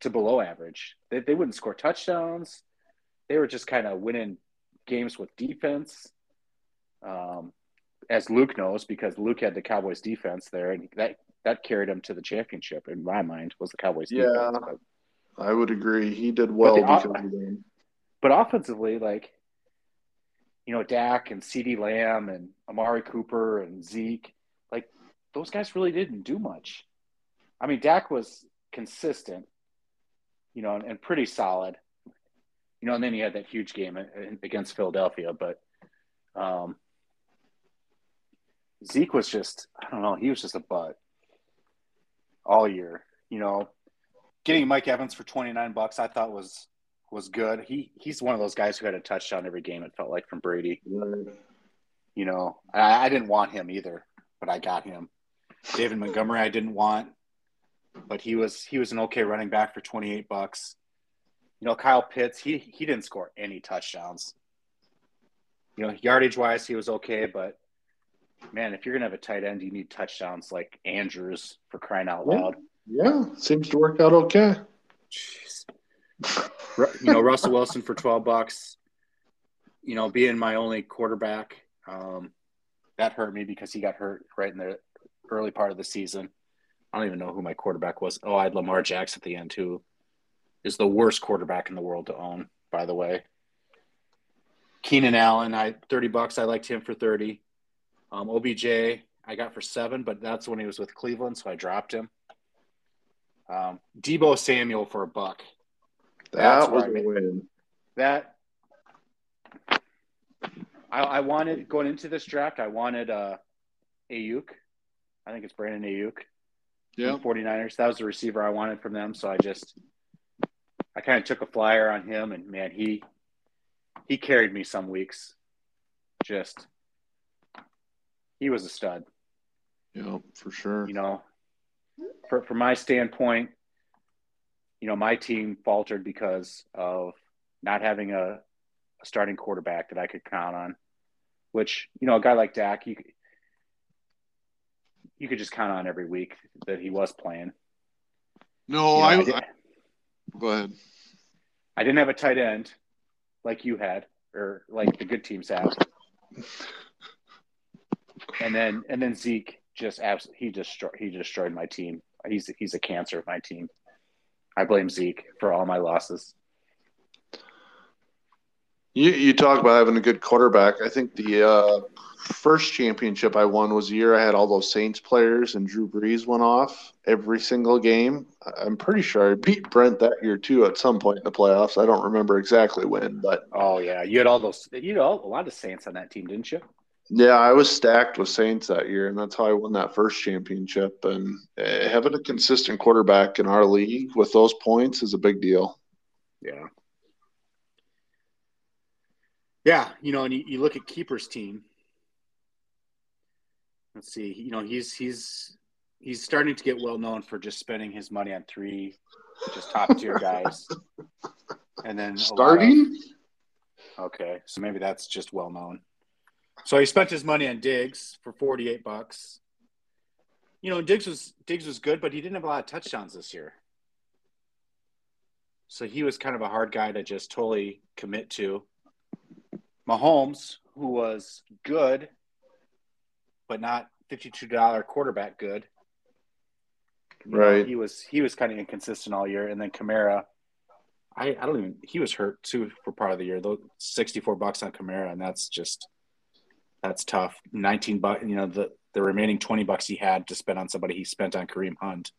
Speaker 2: to below average. They, they wouldn't score touchdowns. They were just kind of winning games with defense. Um, as Luke knows, because Luke had the Cowboys defense there, and that, that carried him to the championship in my mind was the Cowboys
Speaker 4: Yeah.
Speaker 2: defense.
Speaker 4: I would agree. He did well
Speaker 2: the-
Speaker 4: because of them.
Speaker 2: but offensively, like you know, Dak and CeeDee Lamb and Amari Cooper and Zeke, like those guys really didn't do much. I mean, Dak was consistent, you know, and, and pretty solid, you know, and then he had that huge game against Philadelphia, but um, Zeke was just, I don't know, he was just a butt all year. You know, getting Mike Evans for 29 bucks, I thought was was good. He he's one of those guys who had a touchdown every game. It felt like from Brady. Mm-hmm. You know, I, I didn't want him either, but I got him. David Montgomery, I didn't want, but he was he was an okay running back for 28 bucks. You know, Kyle Pitts, he he didn't score any touchdowns. You know, yardage wise, he was okay, but man, if you're gonna have a tight end, you need touchdowns like Andrews for crying out loud.
Speaker 4: Yeah, seems to work out okay.
Speaker 2: Jeez. You know, Russell Wilson for 12 bucks, you know, being my only quarterback, um, that hurt me because he got hurt right in the early part of the season. I don't even know who my quarterback was. Oh, I had Lamar Jackson at the end, who is the worst quarterback in the world to own, by the way. Keenan Allen, I 30 bucks. I liked him for 30. Um, OBJ, I got for seven, but that's when he was with Cleveland, so I dropped him. Um, Deebo Samuel for a buck.
Speaker 4: That was a win.
Speaker 2: That I, I, wanted going into this draft. I wanted uh, Aiyuk. I think it's Brandon Aiyuk.
Speaker 4: Yeah.
Speaker 2: 49ers. That was the receiver I wanted from them. So I just I kind of took a flyer on him, and man, he he carried me some weeks. Just he was a stud.
Speaker 4: Yeah, for sure.
Speaker 2: You know, for, from my standpoint, you know, my team faltered because of not having a, a, starting quarterback that I could count on. Which you know, a guy like Dak, you you could just count on every week that he was playing.
Speaker 4: No, you know, I, I, I go ahead.
Speaker 2: I didn't have a tight end like you had, or like the good teams have. And then and then Zeke just absolutely he destroyed he destroyed my team. He's he's a cancer of my team. I blame Zeke for all my losses.
Speaker 4: You you talk about having a good quarterback. I think the uh, first championship I won was the year I had all those Saints players and Drew Brees went off every single game. I'm pretty sure I beat Brent that year too at some point in the playoffs. I don't remember exactly when, but
Speaker 2: oh yeah, you had all those. You know a lot of Saints on that team, didn't you?
Speaker 4: Yeah, I was stacked with Saints that year, and that's how I won that first championship. And uh, having a consistent quarterback in our league with those points is a big deal.
Speaker 2: Yeah. Yeah, you know, and you, you look at Keeper's team. Let's see, you know, he's he's he's starting to get well known for just spending his money on three just top tier guys. And then
Speaker 4: starting?
Speaker 2: Of, okay, so maybe that's just well known. So he spent his money on Diggs for 48 bucks. You know, Diggs was Diggs was good, but he didn't have a lot of touchdowns this year. So he was kind of a hard guy to just totally commit to. Mahomes, who was good, but not $52 quarterback good.
Speaker 4: right.
Speaker 2: Know, he was he was kind of inconsistent all year. And then Kamara, I, I don't even he was hurt too for part of the year. Though 64 bucks on Kamara, and that's just that's tough. 19 bucks, you know, the, the remaining 20 bucks he had to spend on somebody he spent on Kareem Hunt.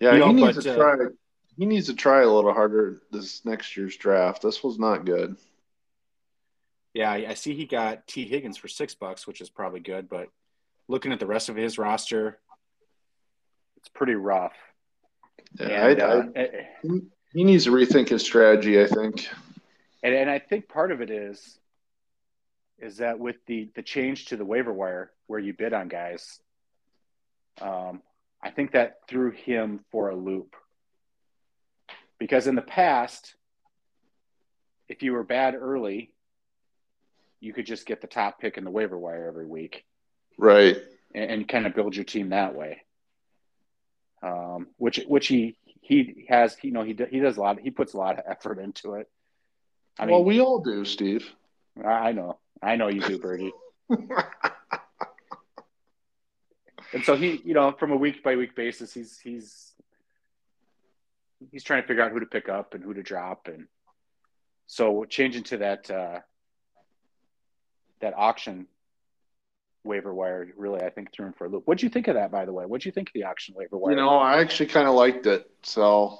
Speaker 4: Yeah, you know, he needs but, to try. Uh, he needs to try a little harder this next year's draft. This was not good.
Speaker 2: Yeah, I see he got T. Higgins for six bucks, which is probably good. But looking at the rest of his roster, it's pretty rough.
Speaker 4: Yeah, and, I, uh, I, he needs to rethink his strategy. I think,
Speaker 2: and, and I think part of it is is that with the the change to the waiver wire where you bid on guys, um, I think that threw him for a loop. Because in the past, if you were bad early, you could just get the top pick in the waiver wire every week,
Speaker 4: right?
Speaker 2: And, and kind of build your team that way. Um, which which he he has you know he he does a lot he puts a lot of effort into it.
Speaker 4: I mean, well, we all do, Steve.
Speaker 2: I know. I know you do, Birdie. and so he, you know, from a week by week basis, he's he's he's trying to figure out who to pick up and who to drop, and So changing to that uh, that auction waiver wire really I think threw him for a loop. What'd you think of that by the way? What'd you think of the auction waiver wire?
Speaker 4: You know, I actually kind of liked it. So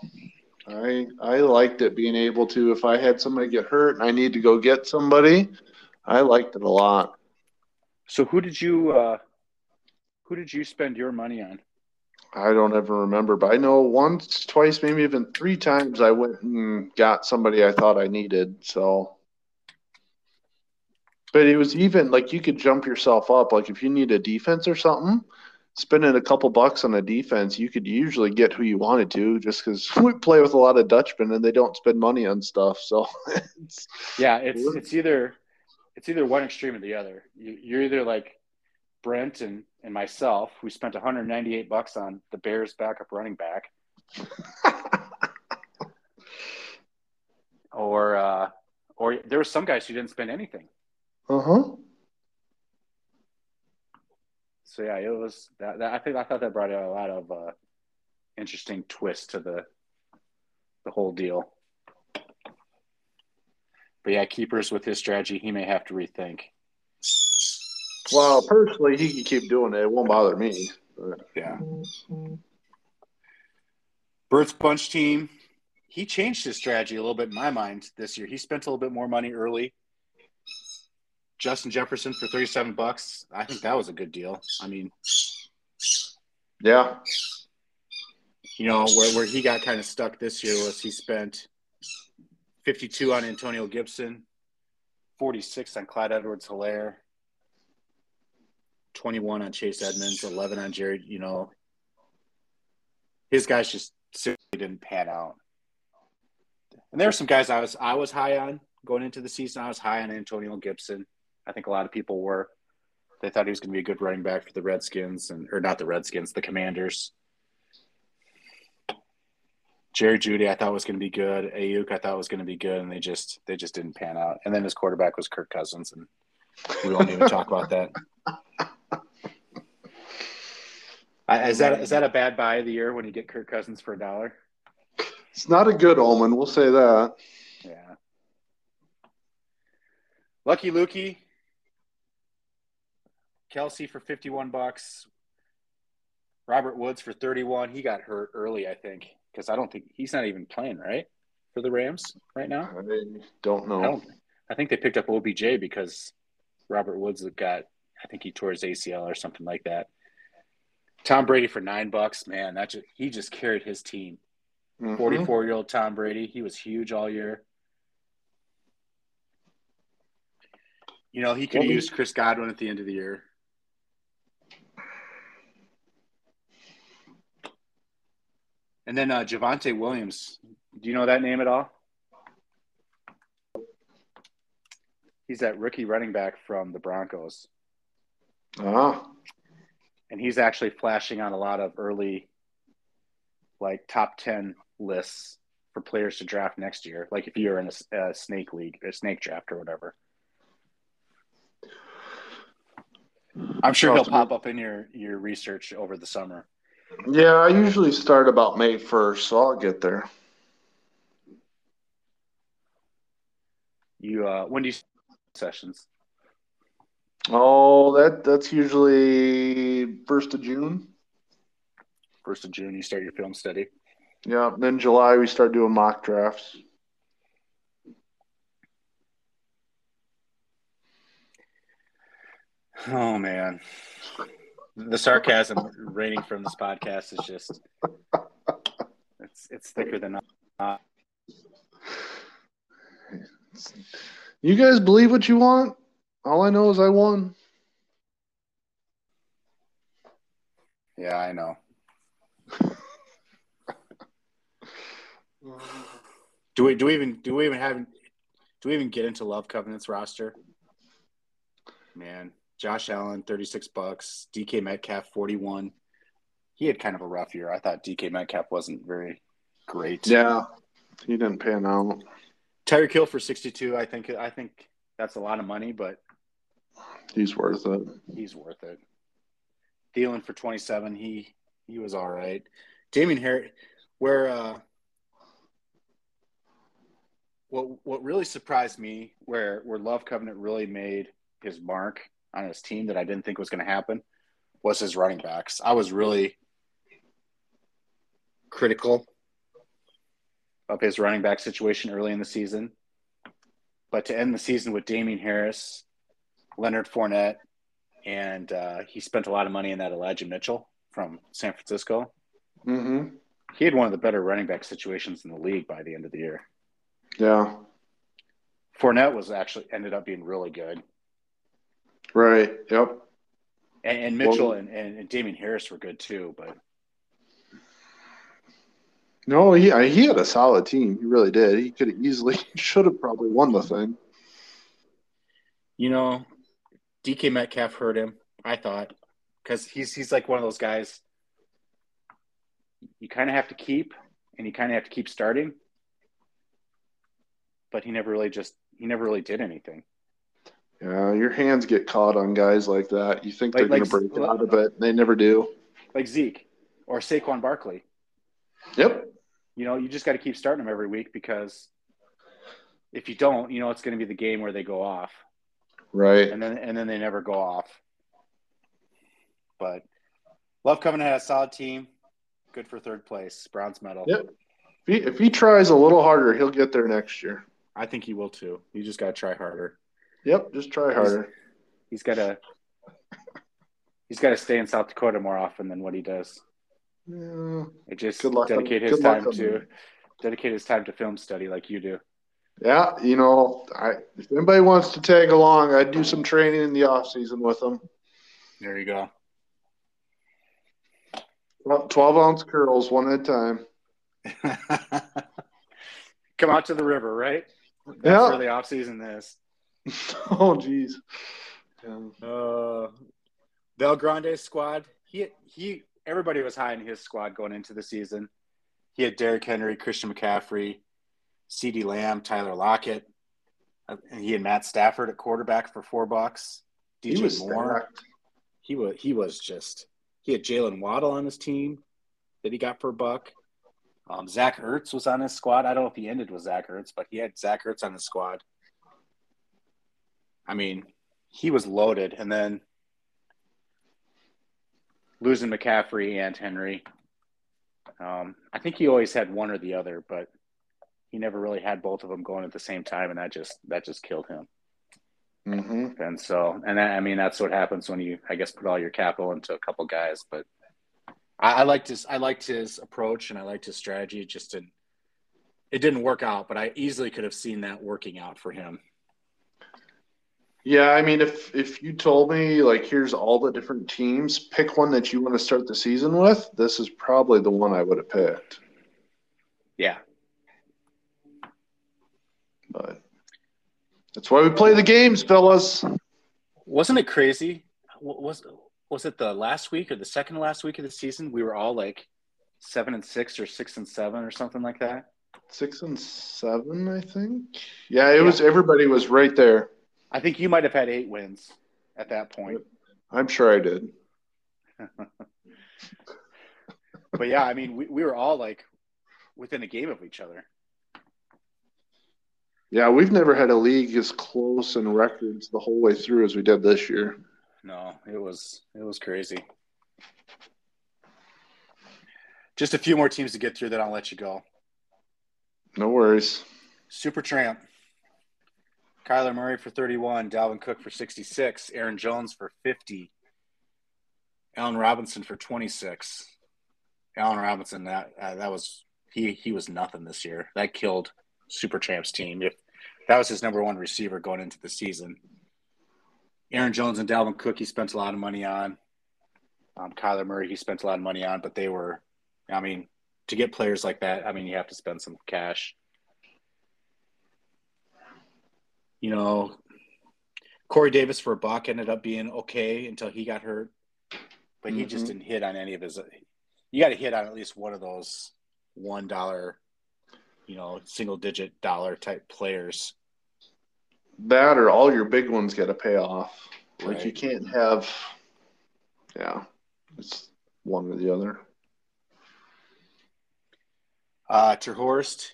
Speaker 4: I I liked it being able to if I had somebody get hurt and I need to go get somebody, I liked it a lot.
Speaker 2: so who did you uh, who did you spend your money on?
Speaker 4: I don't ever remember, but I know once, twice, maybe even three times I went and got somebody I thought I needed. So, but it was even like you could jump yourself up. Like if you need a defense or something, spending a couple bucks on a defense, you could usually get who you wanted to just because we play with a lot of Dutchmen and they don't spend money on stuff. So, it's,
Speaker 2: Yeah, it's it's either it's either one extreme or the other. You, you're either like Brent and and myself, who spent 198 bucks on the Bears backup running back, or uh, or there were some guys who didn't spend anything.
Speaker 4: uh huh.
Speaker 2: So yeah, it was that, that I think I thought that brought out a lot of uh, interesting twist to the the whole deal. But yeah, keepers with his strategy, he may have to rethink.
Speaker 4: Well, personally, he can keep doing it. It won't bother me. But-
Speaker 2: Yeah. Mm-hmm. Bert's bunch team, he changed his strategy a little bit in my mind this year. He spent a little bit more money early. Justin Jefferson for 37 bucks. I think that was a good deal. I mean,
Speaker 4: Yeah.
Speaker 2: you know, where, where he got kind of stuck this year was he spent 52 on Antonio Gibson, 46 on Clyde Edwards-Helaire, 21 on Chase Edmonds, 11 on Jared. You know, his guys just simply didn't pan out. And there were some guys I was I was high on going into the season. I was high on Antonio Gibson. I think a lot of people were. They thought he was going to be a good running back for the Redskins and or not the Redskins, the Commanders. Jerry Jeudy, I thought was going to be good. Aiyuk, I thought was going to be good, and they just they just didn't pan out. And then his quarterback was Kirk Cousins, and we won't even talk about that. I- Is that is that a bad buy of the year when you get Kirk Cousins for a dollar?
Speaker 4: It's not a good omen. We'll say that.
Speaker 2: Yeah. Lucky Lukey, Kelsey for fifty-one bucks. Robert Woods for thirty-one. He got hurt early, I think, because I don't think he's not even playing right for the Rams right now.
Speaker 4: I don't know.
Speaker 2: I don't. I think they picked up OBJ because Robert Woods got. I think he tore his ACL or something like that. Tom Brady for nine bucks, man. That just, he just carried his team.
Speaker 4: Mhm.
Speaker 2: Forty-four-year-old Tom Brady. He was huge all year. You know, he could
Speaker 4: Well,
Speaker 2: used Chris Godwin at the end of the year. And then uh, Javonte Williams. Do you know that name at all? He's that rookie running back from the Broncos.
Speaker 4: Ah,
Speaker 2: and he's actually flashing on a lot of early like top 10 lists for players to draft next year like if you're in a, a snake league a snake draft or whatever i'm sure he'll pop up in your your research over the summer
Speaker 4: yeah. I usually start about May first, so I'll get there.
Speaker 2: you uh when do you sessions
Speaker 4: Oh, that that's usually first of June.
Speaker 2: first of june you start your film study
Speaker 4: Yeah. Then July we start doing mock drafts.
Speaker 2: oh man the sarcasm raining from this podcast is just it's it's thicker than
Speaker 4: You guys believe what you want? All I know is I won.
Speaker 2: yeah i know Do we do we even do we even have do we even get into Love Covenant's roster? Man, Josh Allen, thirty six bucks. DK Metcalf, forty one. He had kind of a rough year. I thought DK Metcalf wasn't very great.
Speaker 4: Yeah. He didn't pan out.
Speaker 2: Tyreek Hill for sixty two. I think I think that's a lot of money, but
Speaker 4: He's worth it.
Speaker 2: he's worth it. Thielen for twenty seven. He he was all right. Damien Harris, where uh, what what really surprised me, where where Love Covenant really made his mark on his team that I didn't think was going to happen, was his running backs. I was really critical of his running back situation early in the season, but to end the season with Damien Harris, Leonard Fournette, and uh, he spent a lot of money in that Elijah Mitchell from San Francisco.
Speaker 4: Mm-hmm.
Speaker 2: He had one of the better running back situations in the league by the end of the year.
Speaker 4: Yeah.
Speaker 2: Fournette was actually ended up being really good,
Speaker 4: Right. Yep.
Speaker 2: and, and Mitchell
Speaker 4: Well-
Speaker 2: and, and, and Damien Harris were good too. But
Speaker 4: No, he he had a solid team. He really did. He could have easily should have probably won the thing.
Speaker 2: you know, DK Metcalf hurt him. I thought because he's he's like one of those guys you kind of have to keep, and you kind of have to keep starting. But he never really just he never really did anything.
Speaker 4: Yeah, your hands get caught on guys like that. You think
Speaker 2: Like-
Speaker 4: they're
Speaker 2: like-
Speaker 4: going to break out of it, they never do.
Speaker 2: Like Zeke or Saquon Barkley.
Speaker 4: Yep.
Speaker 2: You know, you just got to keep starting them every week because if you don't, you know, it's going to be the game where they go off,
Speaker 4: Right.
Speaker 2: and then and then they never go off. But Love Covenant had a solid team, good for third place, bronze medal.
Speaker 4: Yep. If he, if he tries a little harder, he'll get there next year.
Speaker 2: I think he will too. You just got to try harder.
Speaker 4: Yep. Just try harder.
Speaker 2: He's got to he's got to stay in South Dakota more often than what he does.
Speaker 4: Yeah.
Speaker 2: It just
Speaker 4: Good luck on-
Speaker 2: dedicate his time to dedicate his time to film study like you do.
Speaker 4: Yeah, you know, I if anybody wants to tag along, I'd do some training in the off season with them.
Speaker 2: There you go.
Speaker 4: Well, Twelve ounce curls, one at a time.
Speaker 2: Come out to the river, right? That's
Speaker 4: Yeah.
Speaker 2: where the off season is.
Speaker 4: oh, jeez. Yeah.
Speaker 2: Uh, Val Grande squad. He he. Everybody was high in his squad going into the season. He had Derrick Henry, Christian McCaffrey, CeeDee Lamb, Tyler Lockett, uh, and he had Matt Stafford at quarterback for four bucks. DJ
Speaker 4: He was
Speaker 2: Moore.
Speaker 4: stacked.
Speaker 2: He was he was just. He had Jalen Waddle on his team that he got for a buck. Um, Zach Ertz was on his squad. I don't know if he ended with Zach Ertz, but he had Zach Ertz on his squad. I mean, he was loaded, and then losing McCaffrey and Henry. Um, I think he always had one or the other, but he never really had both of them going at the same time, and that just that just killed him.
Speaker 4: Mm-hmm.
Speaker 2: And so, and that, I mean, that's what happens when you, I guess, put all your capital into a couple guys. But I, I liked his, I liked his approach and I liked his strategy. It just didn't, it didn't work out. But I easily could have seen that working out for him.
Speaker 4: Yeah, I mean, if if you told me like here's all the different teams, pick one that you want to start the season with, this is probably the one I would have picked.
Speaker 2: Yeah,
Speaker 4: But that's why we play the games, fellas.
Speaker 2: wasn't it crazy? Was was it the last week or the second to last week of the season? We were all like seven and six or six and seven or something like that.
Speaker 4: Six and seven, I think. Yeah, it was. Everybody was right there.
Speaker 2: I think you might have had eight wins at that point.
Speaker 4: I'm sure I did.
Speaker 2: But yeah, I mean, we, we were all like within a game of each other.
Speaker 4: Yeah, we've never had a league as close in records the whole way through as we did this year.
Speaker 2: No, it was it was crazy. Just a few more teams to get through, then I'll let you go.
Speaker 4: No worries.
Speaker 2: Super Tramp. Kyler Murray for 31, Dalvin Cook for 66, Aaron Jones for 50, Allen Robinson for 26. Allen Robinson, that uh, that was he he was nothing this year. That killed Super Tramp's team. If that was his number one receiver going into the season. Aaron Jones and Dalvin Cook, he spent a lot of money on. Um, Kyler Murray, he spent a lot of money on, but they were, I mean, to get players like that, I mean, you have to spend some cash. You know, Corey Davis for a buck ended up being okay until he got hurt, but he just
Speaker 4: Mhm.
Speaker 2: didn't hit on any of his. You got to hit on at least one of those one dollar, you know, single digit dollar type players.
Speaker 4: That or all your big ones got to pay off. Like you can't have. Yeah, it's one or the other.
Speaker 2: Uh, Terhorst,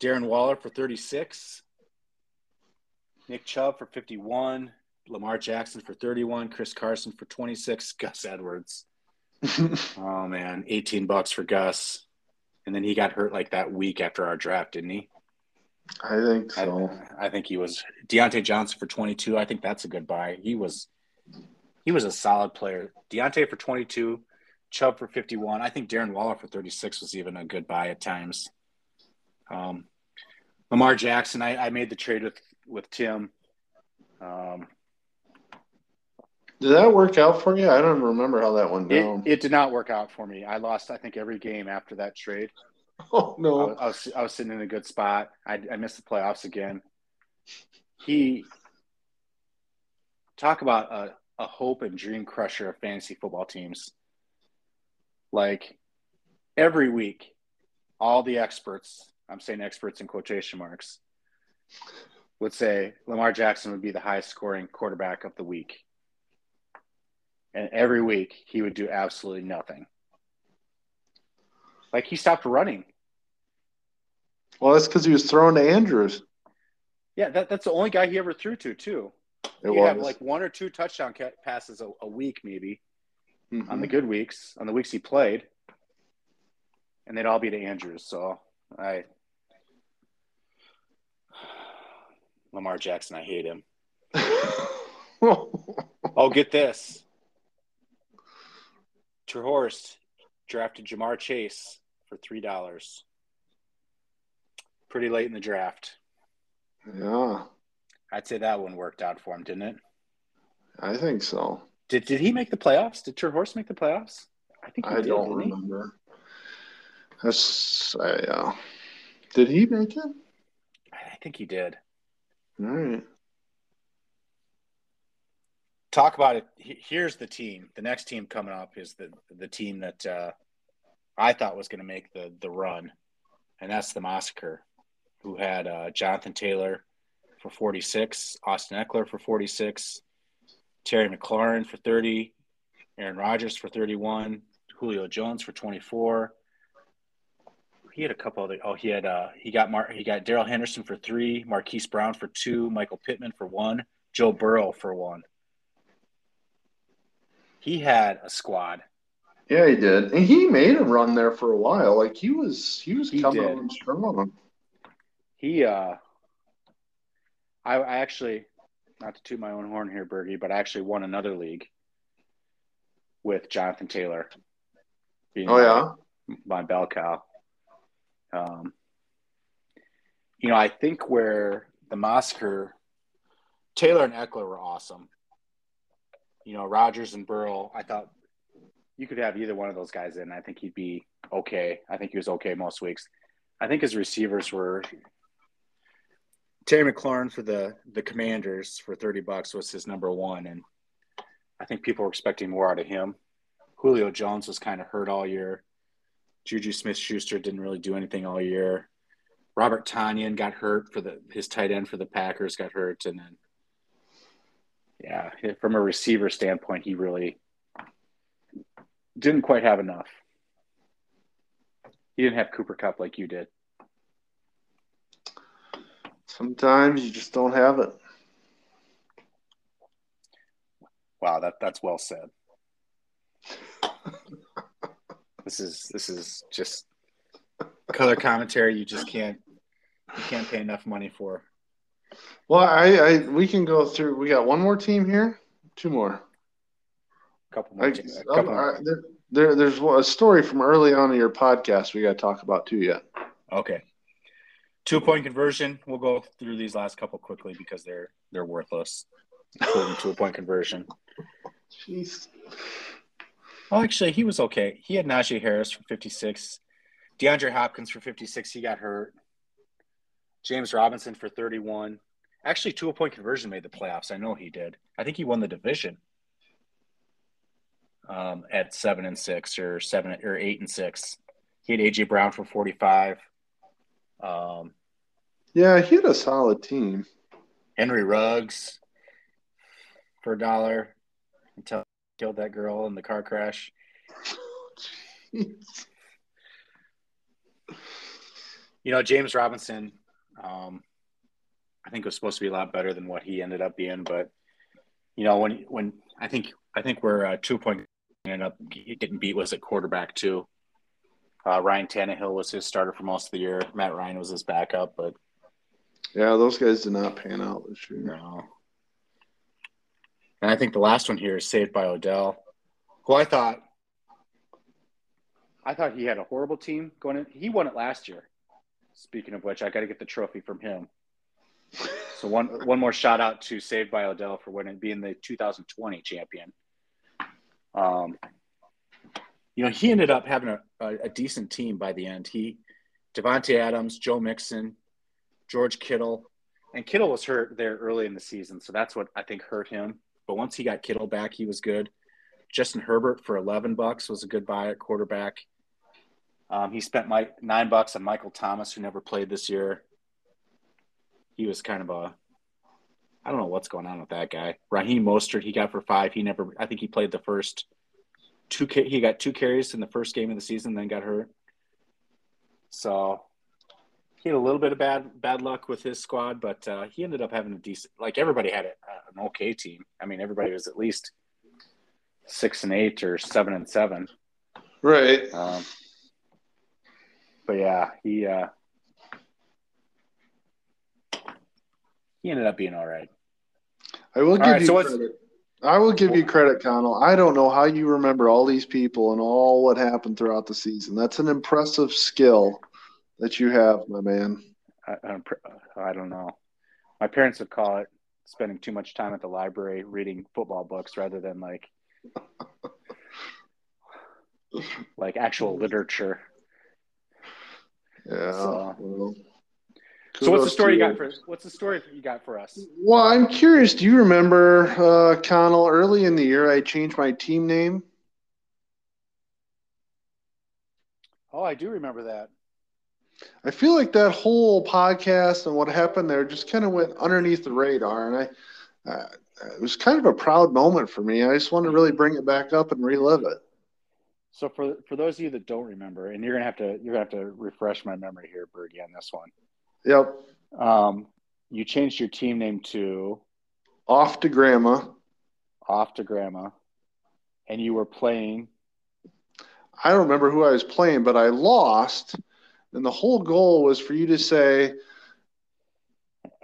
Speaker 2: Darren Waller for 36. Nick Chubb for 51. Lamar Jackson for 31. Chris Carson for 26. Gus Edwards. oh, man. 18 bucks for Gus. And then he got hurt like that week after our draft, didn't he?
Speaker 4: I think so.
Speaker 2: I, I think he was Diontae Johnson for 22. I think that's a good buy. He was he was a solid player. Deontay for 22, Chubb for 51. I think Darren Waller for 36 was even a good buy at times. Um, Lamar Jackson, I, I made the trade with with Tim. Um,
Speaker 4: Did that work out for you? I don't remember how that went
Speaker 2: it,
Speaker 4: down.
Speaker 2: it did not work out for me. I lost, I think, every game after that trade.
Speaker 4: oh
Speaker 2: I,
Speaker 4: no.
Speaker 2: was- I was I was sitting in a good spot. I, I missed the playoffs again. He talk about a, a hope and dream crusher of fantasy football teams. Like every week, all the experts, I'm saying experts in quotation marks, would say Lamar Jackson would be the highest scoring quarterback of the week. And every week he would do absolutely nothing. Like he stopped running.
Speaker 4: Well, that's because he was thrown to Andrews.
Speaker 2: Yeah, that, that's the only guy he ever threw to, too.
Speaker 4: It
Speaker 2: have
Speaker 4: was.
Speaker 2: like one or two touchdown passes a, a week, maybe
Speaker 4: Mhm.
Speaker 2: on the good weeks, on the weeks he played, and they'd all be to Andrews. So I, Lamar Jackson, I hate him. Oh, get this. Terhorst drafted Ja'Marr Chase for three dollars. Pretty late in the draft.
Speaker 4: yeah,
Speaker 2: I'd say that one worked out for him, didn't it?
Speaker 4: I think so.
Speaker 2: Did Did he make the playoffs? Did Terhorst make the playoffs? I think
Speaker 4: I
Speaker 2: did,
Speaker 4: don't
Speaker 2: didn't he?
Speaker 4: remember. That's uh, yeah. Did he make it?
Speaker 2: I think he did.
Speaker 4: All right.
Speaker 2: Talk about it. Here's the team. The next team coming up is the the team that uh, I thought was going to make the the run, and that's the Massacre, who had uh, Jonathan Taylor for 46, Austin Ekeler for 46, Terry McLaurin for 30, Aaron Rodgers for 31, Julio Jones for 24. He had a couple other. Oh, he had uh he got Mar- he got Darrell Henderson for three, Marquise Brown for two, Michael Pittman for one, Joe Burrow for one. He had a squad.
Speaker 4: Yeah, he did, and he made a run there for a while. Like he was, he was
Speaker 2: He
Speaker 4: coming
Speaker 2: did.
Speaker 4: on strong.
Speaker 2: He uh I, I actually not to toot my own horn here, Bergie, but I actually won another league with Jonathan Taylor. being
Speaker 4: Oh yeah.
Speaker 2: my bell cow. Um, you know, I think where the Massacre, Taylor and Ekeler were awesome. You know, Rodgers and Burrow, I thought you could have either one of those guys in. I think he'd be okay. I think he was okay most weeks. I think his receivers were Terry McLaurin for the the Commanders for thirty bucks was his number one, and I think people were expecting more out of him. Julio Jones was kind of hurt all year. Juju Smith Schuster didn't really do anything all year. Robert Tonyan got hurt for the his tight end for the Packers got hurt, and then yeah, from a receiver standpoint, he really didn't quite have enough. He didn't have Cooper Kupp like you did.
Speaker 4: Sometimes you just don't have it.
Speaker 2: Wow, that that's well said. this is this is just color commentary. You just can't you can't pay enough money for.
Speaker 4: Well, I, I we can go through. We got one more team here. Two more.
Speaker 2: A couple more.
Speaker 4: I,
Speaker 2: teams- a
Speaker 4: I'm-
Speaker 2: couple
Speaker 4: I-
Speaker 2: more.
Speaker 4: there, there, there's a story from early on in your podcast we got to talk about too. Yet.
Speaker 2: Okay. Two point conversion. We'll go through these last couple quickly because they're they're worthless. Including two point conversion.
Speaker 4: Jeez.
Speaker 2: Oh, actually, he was okay. He had Najee Harris for 56, DeAndre Hopkins for 56. He got hurt. James Robinson for 31. Actually, two point conversion made the playoffs. I know he did. I think he won the division um, at seven and six or seven or eight and six. He had AJ Brown for 45. Um,
Speaker 4: Yeah, he had a solid team.
Speaker 2: Henry Ruggs for a dollar until killed that girl in the car crash. You know, James Robinson, um, I think was supposed to be a lot better than what he ended up being, but you know, when when I think I think we're uh, two point ended up getting beat was at quarterback too. Uh, Ryan Tannehill was his starter for most of the year. Matt Ryan was his backup, but
Speaker 4: Yeah, those guys did not pan out this year.
Speaker 2: no. And I think the last one here is saved by Odell, who I thought I thought he had a horrible team going in. He won it last year. Speaking of which, I got to get the trophy from him. So one one more shout out to Saved by Odell for winning, being the 2020 champion. Um, you know, he ended up having a, a, a decent team by the end. He, Davante Adams, Joe Mixon, George Kittle, and Kittle was hurt there early in the season, so that's what I think hurt him. But once he got Kittle back, he was good. Justin Herbert for 11 bucks was a good buy at quarterback. Um, he spent my nine bucks on Michael Thomas, who never played this year. He was kind of a, I don't know what's going on with that guy. Raheem Mostert, he got for five. He never, I think he played the first two. He got two carries in the first game of the season, then got hurt. So he had a little bit of bad bad luck with his squad, but uh, he ended up having a decent. Like everybody had a, an okay team. I mean, everybody was at least six and eight or seven and seven.
Speaker 4: Right.
Speaker 2: Um, but yeah, he uh, he ended up being all right.
Speaker 4: I will give
Speaker 2: right,
Speaker 4: you
Speaker 2: so
Speaker 4: credit. I will give you credit, Connell. I don't know how you remember all these people and all what happened throughout the season. That's an impressive skill that you have, my man.
Speaker 2: I, I don't know. My parents would call it spending too much time at the library reading football books rather than like like actual literature.
Speaker 4: Yeah.
Speaker 2: So-
Speaker 4: well,
Speaker 2: So what's the story you got for what's the story you got for us?
Speaker 4: Well, I'm curious. Do you remember, uh, Connell? Early in the year, I changed my team name.
Speaker 2: Oh, I do remember that.
Speaker 4: I feel like that whole podcast and what happened there just kind of went underneath the radar, and I, uh, it was kind of a proud moment for me. I just want to really bring it back up and relive it.
Speaker 2: So for for those of you that don't remember, and you're gonna have to you're gonna have to refresh my memory here, Bergie, on this one.
Speaker 4: Yep.
Speaker 2: Um, you changed your team name to
Speaker 4: Off to grandma.
Speaker 2: Off to Grandma, and you were playing.
Speaker 4: I don't remember who I was playing, but I lost, and the whole goal was for you to say,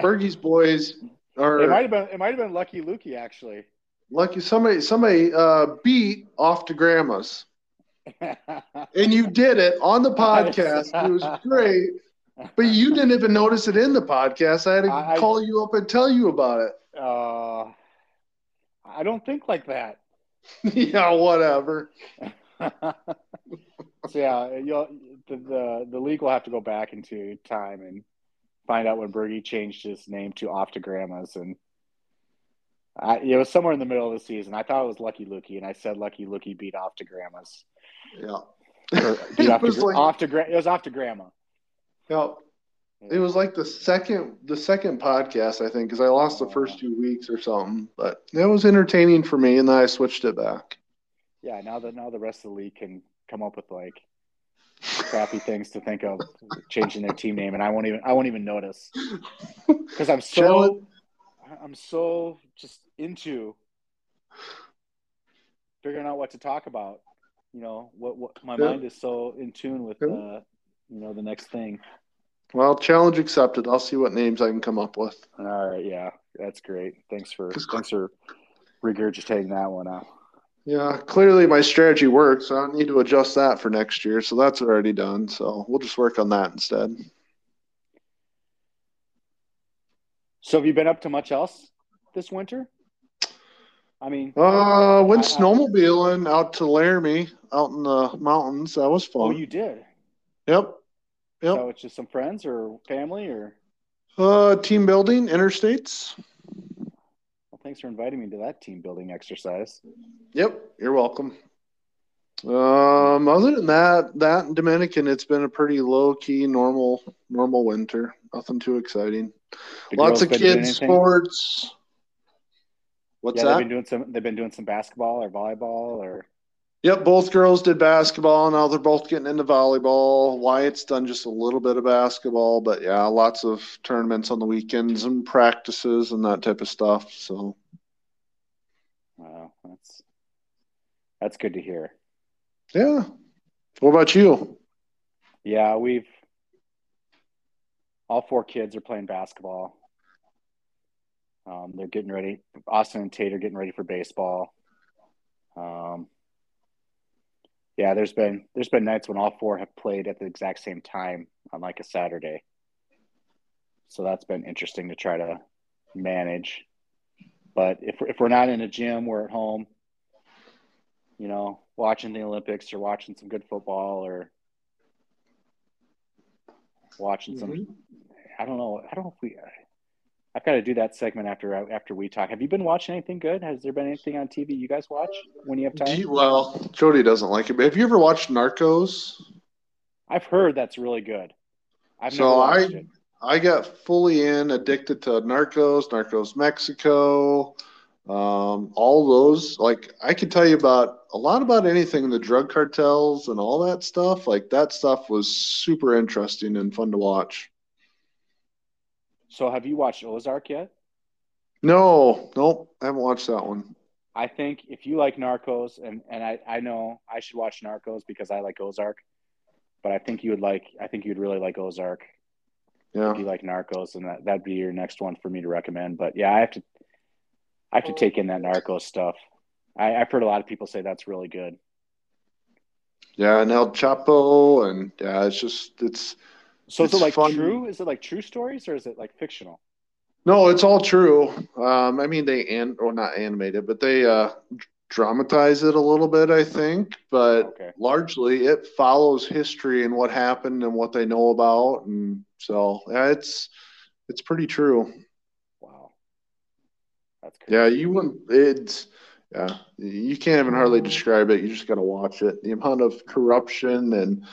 Speaker 4: "Bergie's boys are."
Speaker 2: It might have been it might have been Lucky Lukey actually.
Speaker 4: Lucky somebody somebody uh, beat off to grandma's, and you did it on the podcast. It was great, but you didn't even notice it in the podcast. I had to
Speaker 2: I- I-
Speaker 4: call you up and tell you about it.
Speaker 2: Uh, I don't think like that.
Speaker 4: yeah, whatever.
Speaker 2: so yeah, you'll, the, the the league will have to go back into time and find out when Bergie changed his name to Off to Grandma's, and I, it was somewhere in the middle of the season. I thought it was Lucky Lukey, and I said Lucky Lukey beat Off to Grandma's.
Speaker 4: Yeah,
Speaker 2: Or beat
Speaker 4: It
Speaker 2: off, to,
Speaker 4: like-
Speaker 2: off to It was Off to Grandma.
Speaker 4: yeah. It was like the second the second podcast, I think, because I lost the first two weeks or something. But it was entertaining for me, and then I switched it back.
Speaker 2: Yeah, now that now the rest of the league can come up with like crappy things to think of changing their team name, and I won't even I won't even notice because I'm so
Speaker 4: Challenge-
Speaker 2: I'm so just into figuring out what to talk about. You know what what my
Speaker 4: Yeah.
Speaker 2: mind is so in tune with
Speaker 4: Yeah.
Speaker 2: uh, you know the next thing.
Speaker 4: Well, challenge accepted. I'll see what names I can come up with.
Speaker 2: All right, yeah, that's great. Thanks for thanks for regurgitating that one out.
Speaker 4: Yeah, clearly my strategy works. I don't need to adjust that for next year. So that's already done. So we'll just work on that instead.
Speaker 2: So have you been up to much else this winter? I mean,
Speaker 4: Uh, went
Speaker 2: I- I-
Speaker 4: snowmobiling out to Laramie, out in the mountains. That was fun.
Speaker 2: oh,
Speaker 4: fun.
Speaker 2: you did.
Speaker 4: Yep. Yep.
Speaker 2: So it's just some friends or family or
Speaker 4: Uh, team building, interstates.
Speaker 2: Thanks for inviting me to that team building exercise.
Speaker 4: Yep. You're welcome. Um, other than that, that and Dominican, it's been a pretty low key, normal, normal winter. Nothing too exciting.
Speaker 2: The
Speaker 4: Lots of kids sports. What's
Speaker 2: yeah,
Speaker 4: that?
Speaker 2: they've been doing some. They've been doing some basketball or volleyball or
Speaker 4: Yep, both girls did basketball. Now they're both getting into volleyball. Wyatt's done just a little bit of basketball, but yeah, lots of tournaments on the weekends and practices and that type of stuff. So
Speaker 2: Wow, that's that's good to hear.
Speaker 4: yeah. What about you?
Speaker 2: Yeah, we've all four kids are playing basketball. Um, they're getting ready. Austin and Tate are getting ready for baseball. Um, yeah, there's been there's been nights when all four have played at the exact same time on like a Saturday. So that's been interesting to try to manage. But if if we're not in a gym, we're at home. You know, watching the Olympics or watching some good football or watching some. Mm-hmm. I don't know. I don't know if we. I've got to do that segment after after we talk. Have you been watching anything good? Has there been anything on TV you guys watch when you have time?
Speaker 4: you- well, Jody doesn't like it, but have you ever watched Narcos?
Speaker 2: I've heard that's really good. I've
Speaker 4: So
Speaker 2: never
Speaker 4: I-
Speaker 2: it.
Speaker 4: I got fully in, addicted to Narcos, Narcos Mexico, um, all those. Like I could tell you about a lot about anything, the drug cartels and all that stuff. Like that stuff was super interesting and fun to watch.
Speaker 2: So have you watched Ozark yet?
Speaker 4: No, nope, I haven't watched that one.
Speaker 2: I think if you like Narcos, and and I I know I should watch Narcos because I like Ozark, but I think you would like I think you'd really like Ozark
Speaker 4: Yeah,
Speaker 2: if you like Narcos, and that that'd be your next one for me to recommend. But yeah, I have to I have to take in that Narcos stuff. I, I've heard a lot of people say that's really good.
Speaker 4: yeah, and El Chapo, and yeah, it's just it's
Speaker 2: So is
Speaker 4: It's
Speaker 2: it like
Speaker 4: fun.
Speaker 2: true? Is it like true stories or is it like fictional?
Speaker 4: No, it's all true. Um, I mean, they and or not animated, but they uh, dramatize it a little bit, I think. But
Speaker 2: Okay.
Speaker 4: largely, it follows history and what happened and what they know about, and so yeah, it's it's pretty true.
Speaker 2: Wow. That's crazy.
Speaker 4: Yeah, you wouldn't. It's yeah, you can't even hardly describe it. You just got to watch it. The amount of corruption and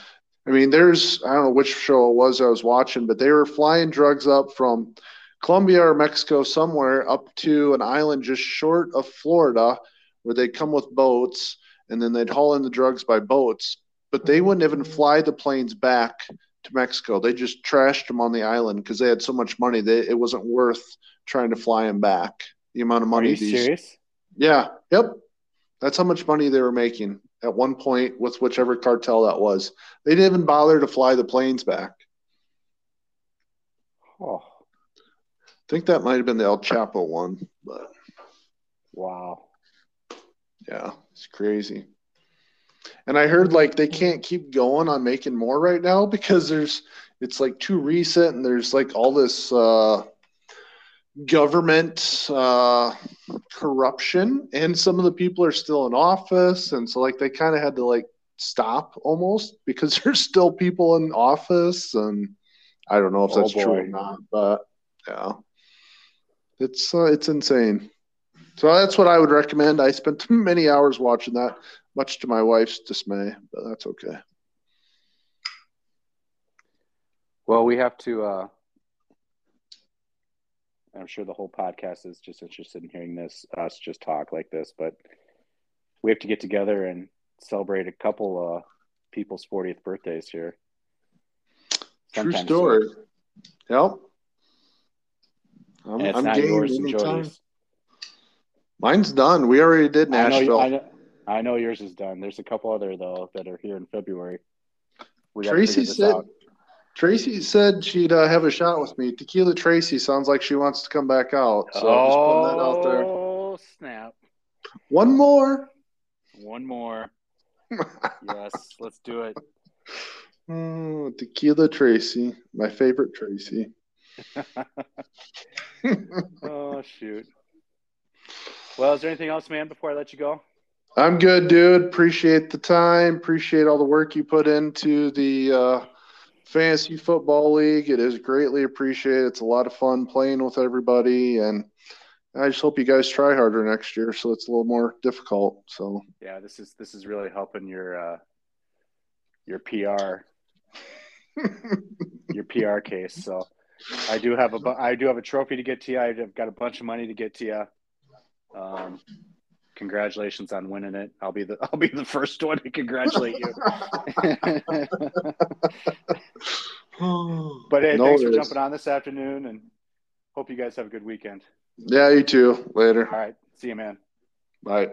Speaker 4: I mean, there's I don't know which show it was I was watching, but they were flying drugs up from Colombia or Mexico somewhere up to an island just short of Florida, where they'd come with boats and then they'd haul in the drugs by boats. But they wouldn't even fly the planes back to Mexico. They just trashed them on the island because they had so much money that it wasn't worth trying to fly them back. The amount of money.
Speaker 2: Are you
Speaker 4: these
Speaker 2: serious?
Speaker 4: yeah, yep. That's how much money they were making at one point with whichever cartel that was. They didn't even bother to fly the planes back.
Speaker 2: Oh,
Speaker 4: I think that might have been the El Chapo one, but
Speaker 2: wow.
Speaker 4: yeah, it's crazy. And I heard like they can't keep going on making more right now because there's it's like too recent and there's like all this uh government uh corruption and some of the people are still in office and so like they kind of had to like stop almost because there's still people in office and I don't know if
Speaker 2: Oh,
Speaker 4: that's true or not but yeah. It's uh, it's insane. So that's what I would recommend. I spent many hours watching that much to my wife's dismay but that's okay.
Speaker 2: Well, we have to. uh I'm sure the whole podcast is just interested in hearing this us just talk like this, but we have to get together and celebrate a couple uh people's 40th birthdays here.
Speaker 4: true story
Speaker 2: soon.
Speaker 4: yep I'm, I'm game
Speaker 2: yours and
Speaker 4: anytime. Mine's done. We already did
Speaker 2: I know,
Speaker 4: Nashville.
Speaker 2: I know, I know yours is done. There's a couple other though that are here in February. We
Speaker 4: Tracy said
Speaker 2: out.
Speaker 4: Tracy said she'd uh, have a shot with me. Tequila Tracy sounds like she wants to come back out. So just putting that out there.
Speaker 2: Oh snap!
Speaker 4: One more.
Speaker 2: One more. Yes, let's do it.
Speaker 4: Oh, Tequila Tracy, my favorite Tracy.
Speaker 2: Oh shoot. Well, is there anything else, man? Before I let you go,
Speaker 4: I'm good, dude. Appreciate the time. Appreciate all the work you put into the uh, fantasy football league. It is greatly appreciated. It's a lot of fun playing with everybody, and I just hope you guys try harder next year so it's a little more difficult. So
Speaker 2: yeah, this is this is really helping your uh, your PR your PR case. So I do have a I do have a trophy to get to you. I've got a bunch of money to get to you. Um,
Speaker 5: congratulations on winning it. I'll be the I'll be the first one to congratulate you. but hey,
Speaker 4: No
Speaker 5: thanks for jumping on this afternoon, and hope you guys have a good weekend.
Speaker 4: Yeah, you too. Later.
Speaker 5: All right, see you, man.
Speaker 4: Bye.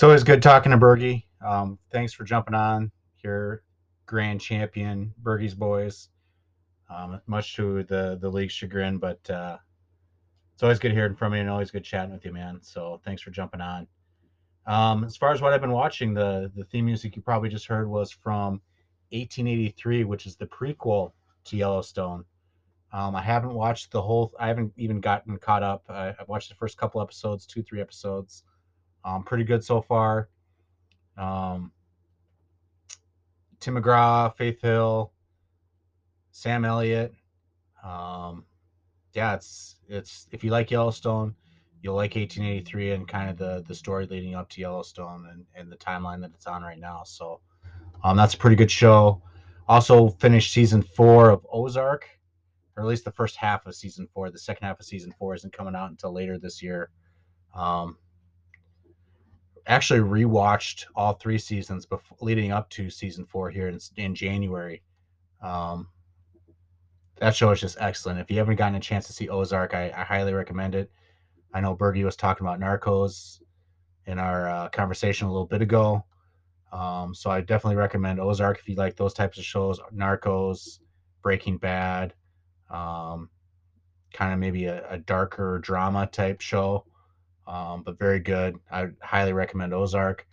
Speaker 2: It's always good talking to Bergie. Um, thanks for jumping on here, grand champion Bergie's boys. Um, much to the the league's chagrin, but uh, it's always good hearing from you and always good chatting with you, man. So thanks for jumping on. Um, as far as what I've been watching, the the theme music you probably just heard was from 1883, which is the prequel to Yellowstone. Um, I haven't watched the whole. I haven't even gotten caught up. I, I've watched the first couple episodes, two, three episodes. Um, pretty good so far. Um, Tim McGraw, Faith Hill, Sam Elliott. Um, yeah, it's it's if you like Yellowstone, you'll like 1883 and kind of the the story leading up to Yellowstone and, and the timeline that it's on right now. So um, that's a pretty good show. Also finished season four of Ozark, or at least the first half of season four. The second half of season four isn't coming out until later this year. Um, actually rewatched all three seasons before leading up to season four here in, in January. Um, that show is just excellent. If you haven't gotten a chance to see Ozark, I, I highly recommend it. I know Bergie was talking about Narcos in our uh, conversation a little bit ago. Um, so I definitely recommend Ozark if you like those types of shows. Narcos, Breaking Bad, um, kind of maybe a, a darker drama type show um, but very good. I highly recommend Ozark.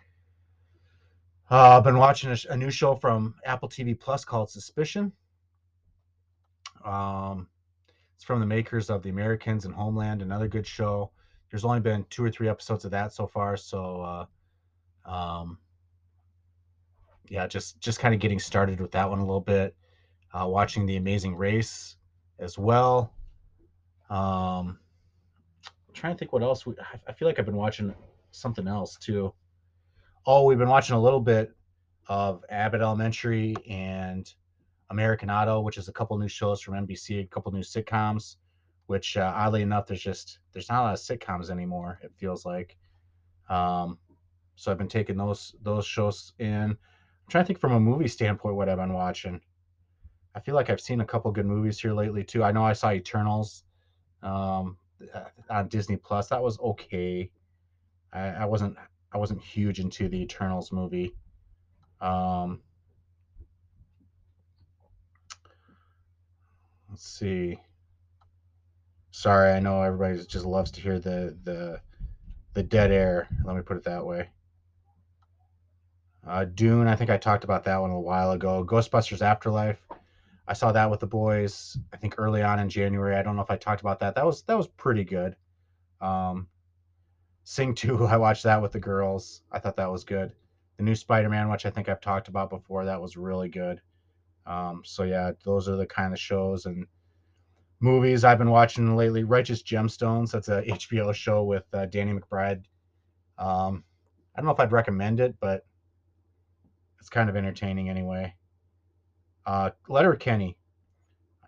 Speaker 2: Uh, I've been watching a, a new show from Apple TV Plus called Suspicion. Um, it's from the makers of The Americans and Homeland, another good show. There's only been two or three episodes of that so far, so uh, um, yeah, just just kind of getting started with that one a little bit. Uh, watching The Amazing Race as well. Um, trying to think what else we I- feel like I've been watching something else too. Oh, we've been watching a little bit of Abbott Elementary and American Auto, which is a couple new shows from NBC, a couple new sitcoms. Which uh, oddly enough, there's just there's not a lot of sitcoms anymore. It feels like. Um, so I've been taking those those shows in. I'm trying to think from a movie standpoint what I've been watching. I feel like I've seen a couple good movies here lately too. I know I saw Eternals. Um, on Disney Plus. That was okay. I, I wasn't I wasn't huge into the Eternals movie. Um, let's see. Sorry, I know everybody just loves to hear the the the dead air. Let me put it that way. Uh, Dune, I think I talked about that one a while ago. Ghostbusters Afterlife. I saw that with the boys. I think early on in January. I don't know if I talked about that. That was that was pretty good. Um, Sing 2, I watched that with the girls. I thought that was good. The new Spider-Man, which I think I've talked about before, that was really good. Um, so yeah, those are the kind of shows and movies I've been watching lately. Righteous Gemstones, that's a HBO show with uh, Danny McBride. Um, I don't know if I'd recommend it, but it's kind of entertaining anyway. Uh, Letterkenny,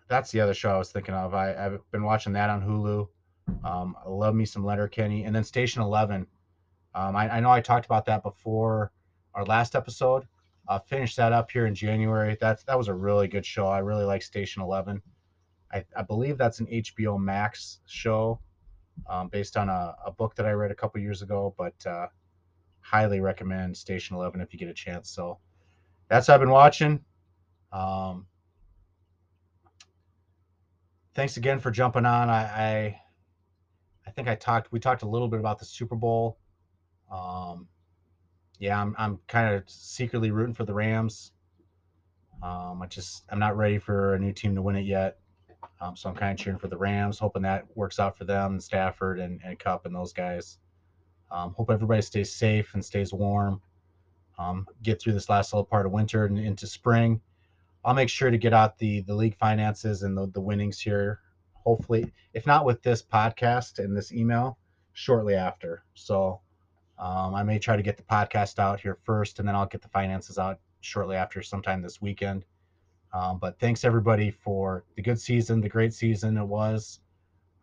Speaker 2: that's the other show I was thinking of. I, I've been watching that on Hulu. Um, I love me some Letterkenny, and then Station Eleven. Um, I, I know I talked about that before our last episode. Uh, finished that up here in January. That's that was a really good show. I really like Station Eleven. I, I believe that's an HBO Max show um, based on a, a book that I read a couple years ago, but uh, highly recommend Station 11 if you get a chance. So that's what I've been watching. Um, thanks again for jumping on. I, I, I think I talked. We talked a little bit about the Super Bowl. Um, yeah, I'm I'm kind of secretly rooting for the Rams. Um, I just I'm not ready for a new team to win it yet. Um, so I'm kind of cheering for the Rams, hoping that works out for them, and Stafford and, and Kupp and those guys. Um, hope everybody stays safe and stays warm. Um, get through this last little part of winter and into spring. I'll make sure to get out the the league finances and the, the winnings here. Hopefully, if not with this podcast and this email, shortly after. So um, I may try to get the podcast out here first, and then I'll get the finances out shortly after, sometime this weekend. Um, but thanks everybody for the good season, the great season it was.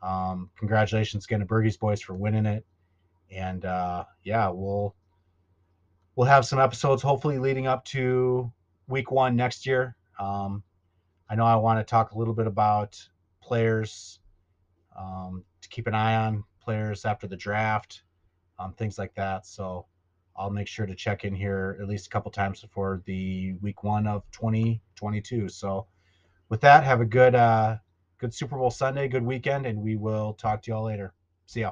Speaker 2: Um, congratulations again to Bergie's boys for winning it, and uh, yeah, we'll we'll have some episodes hopefully leading up to week one next year. Um, I know I want to talk a little bit about players um, to keep an eye on players after the draft, um, things like that. So I'll make sure to check in here at least a couple times before the week one of 2022. So with that, have a good uh, good Super Bowl Sunday, good weekend, and we will talk to y'all later. See ya.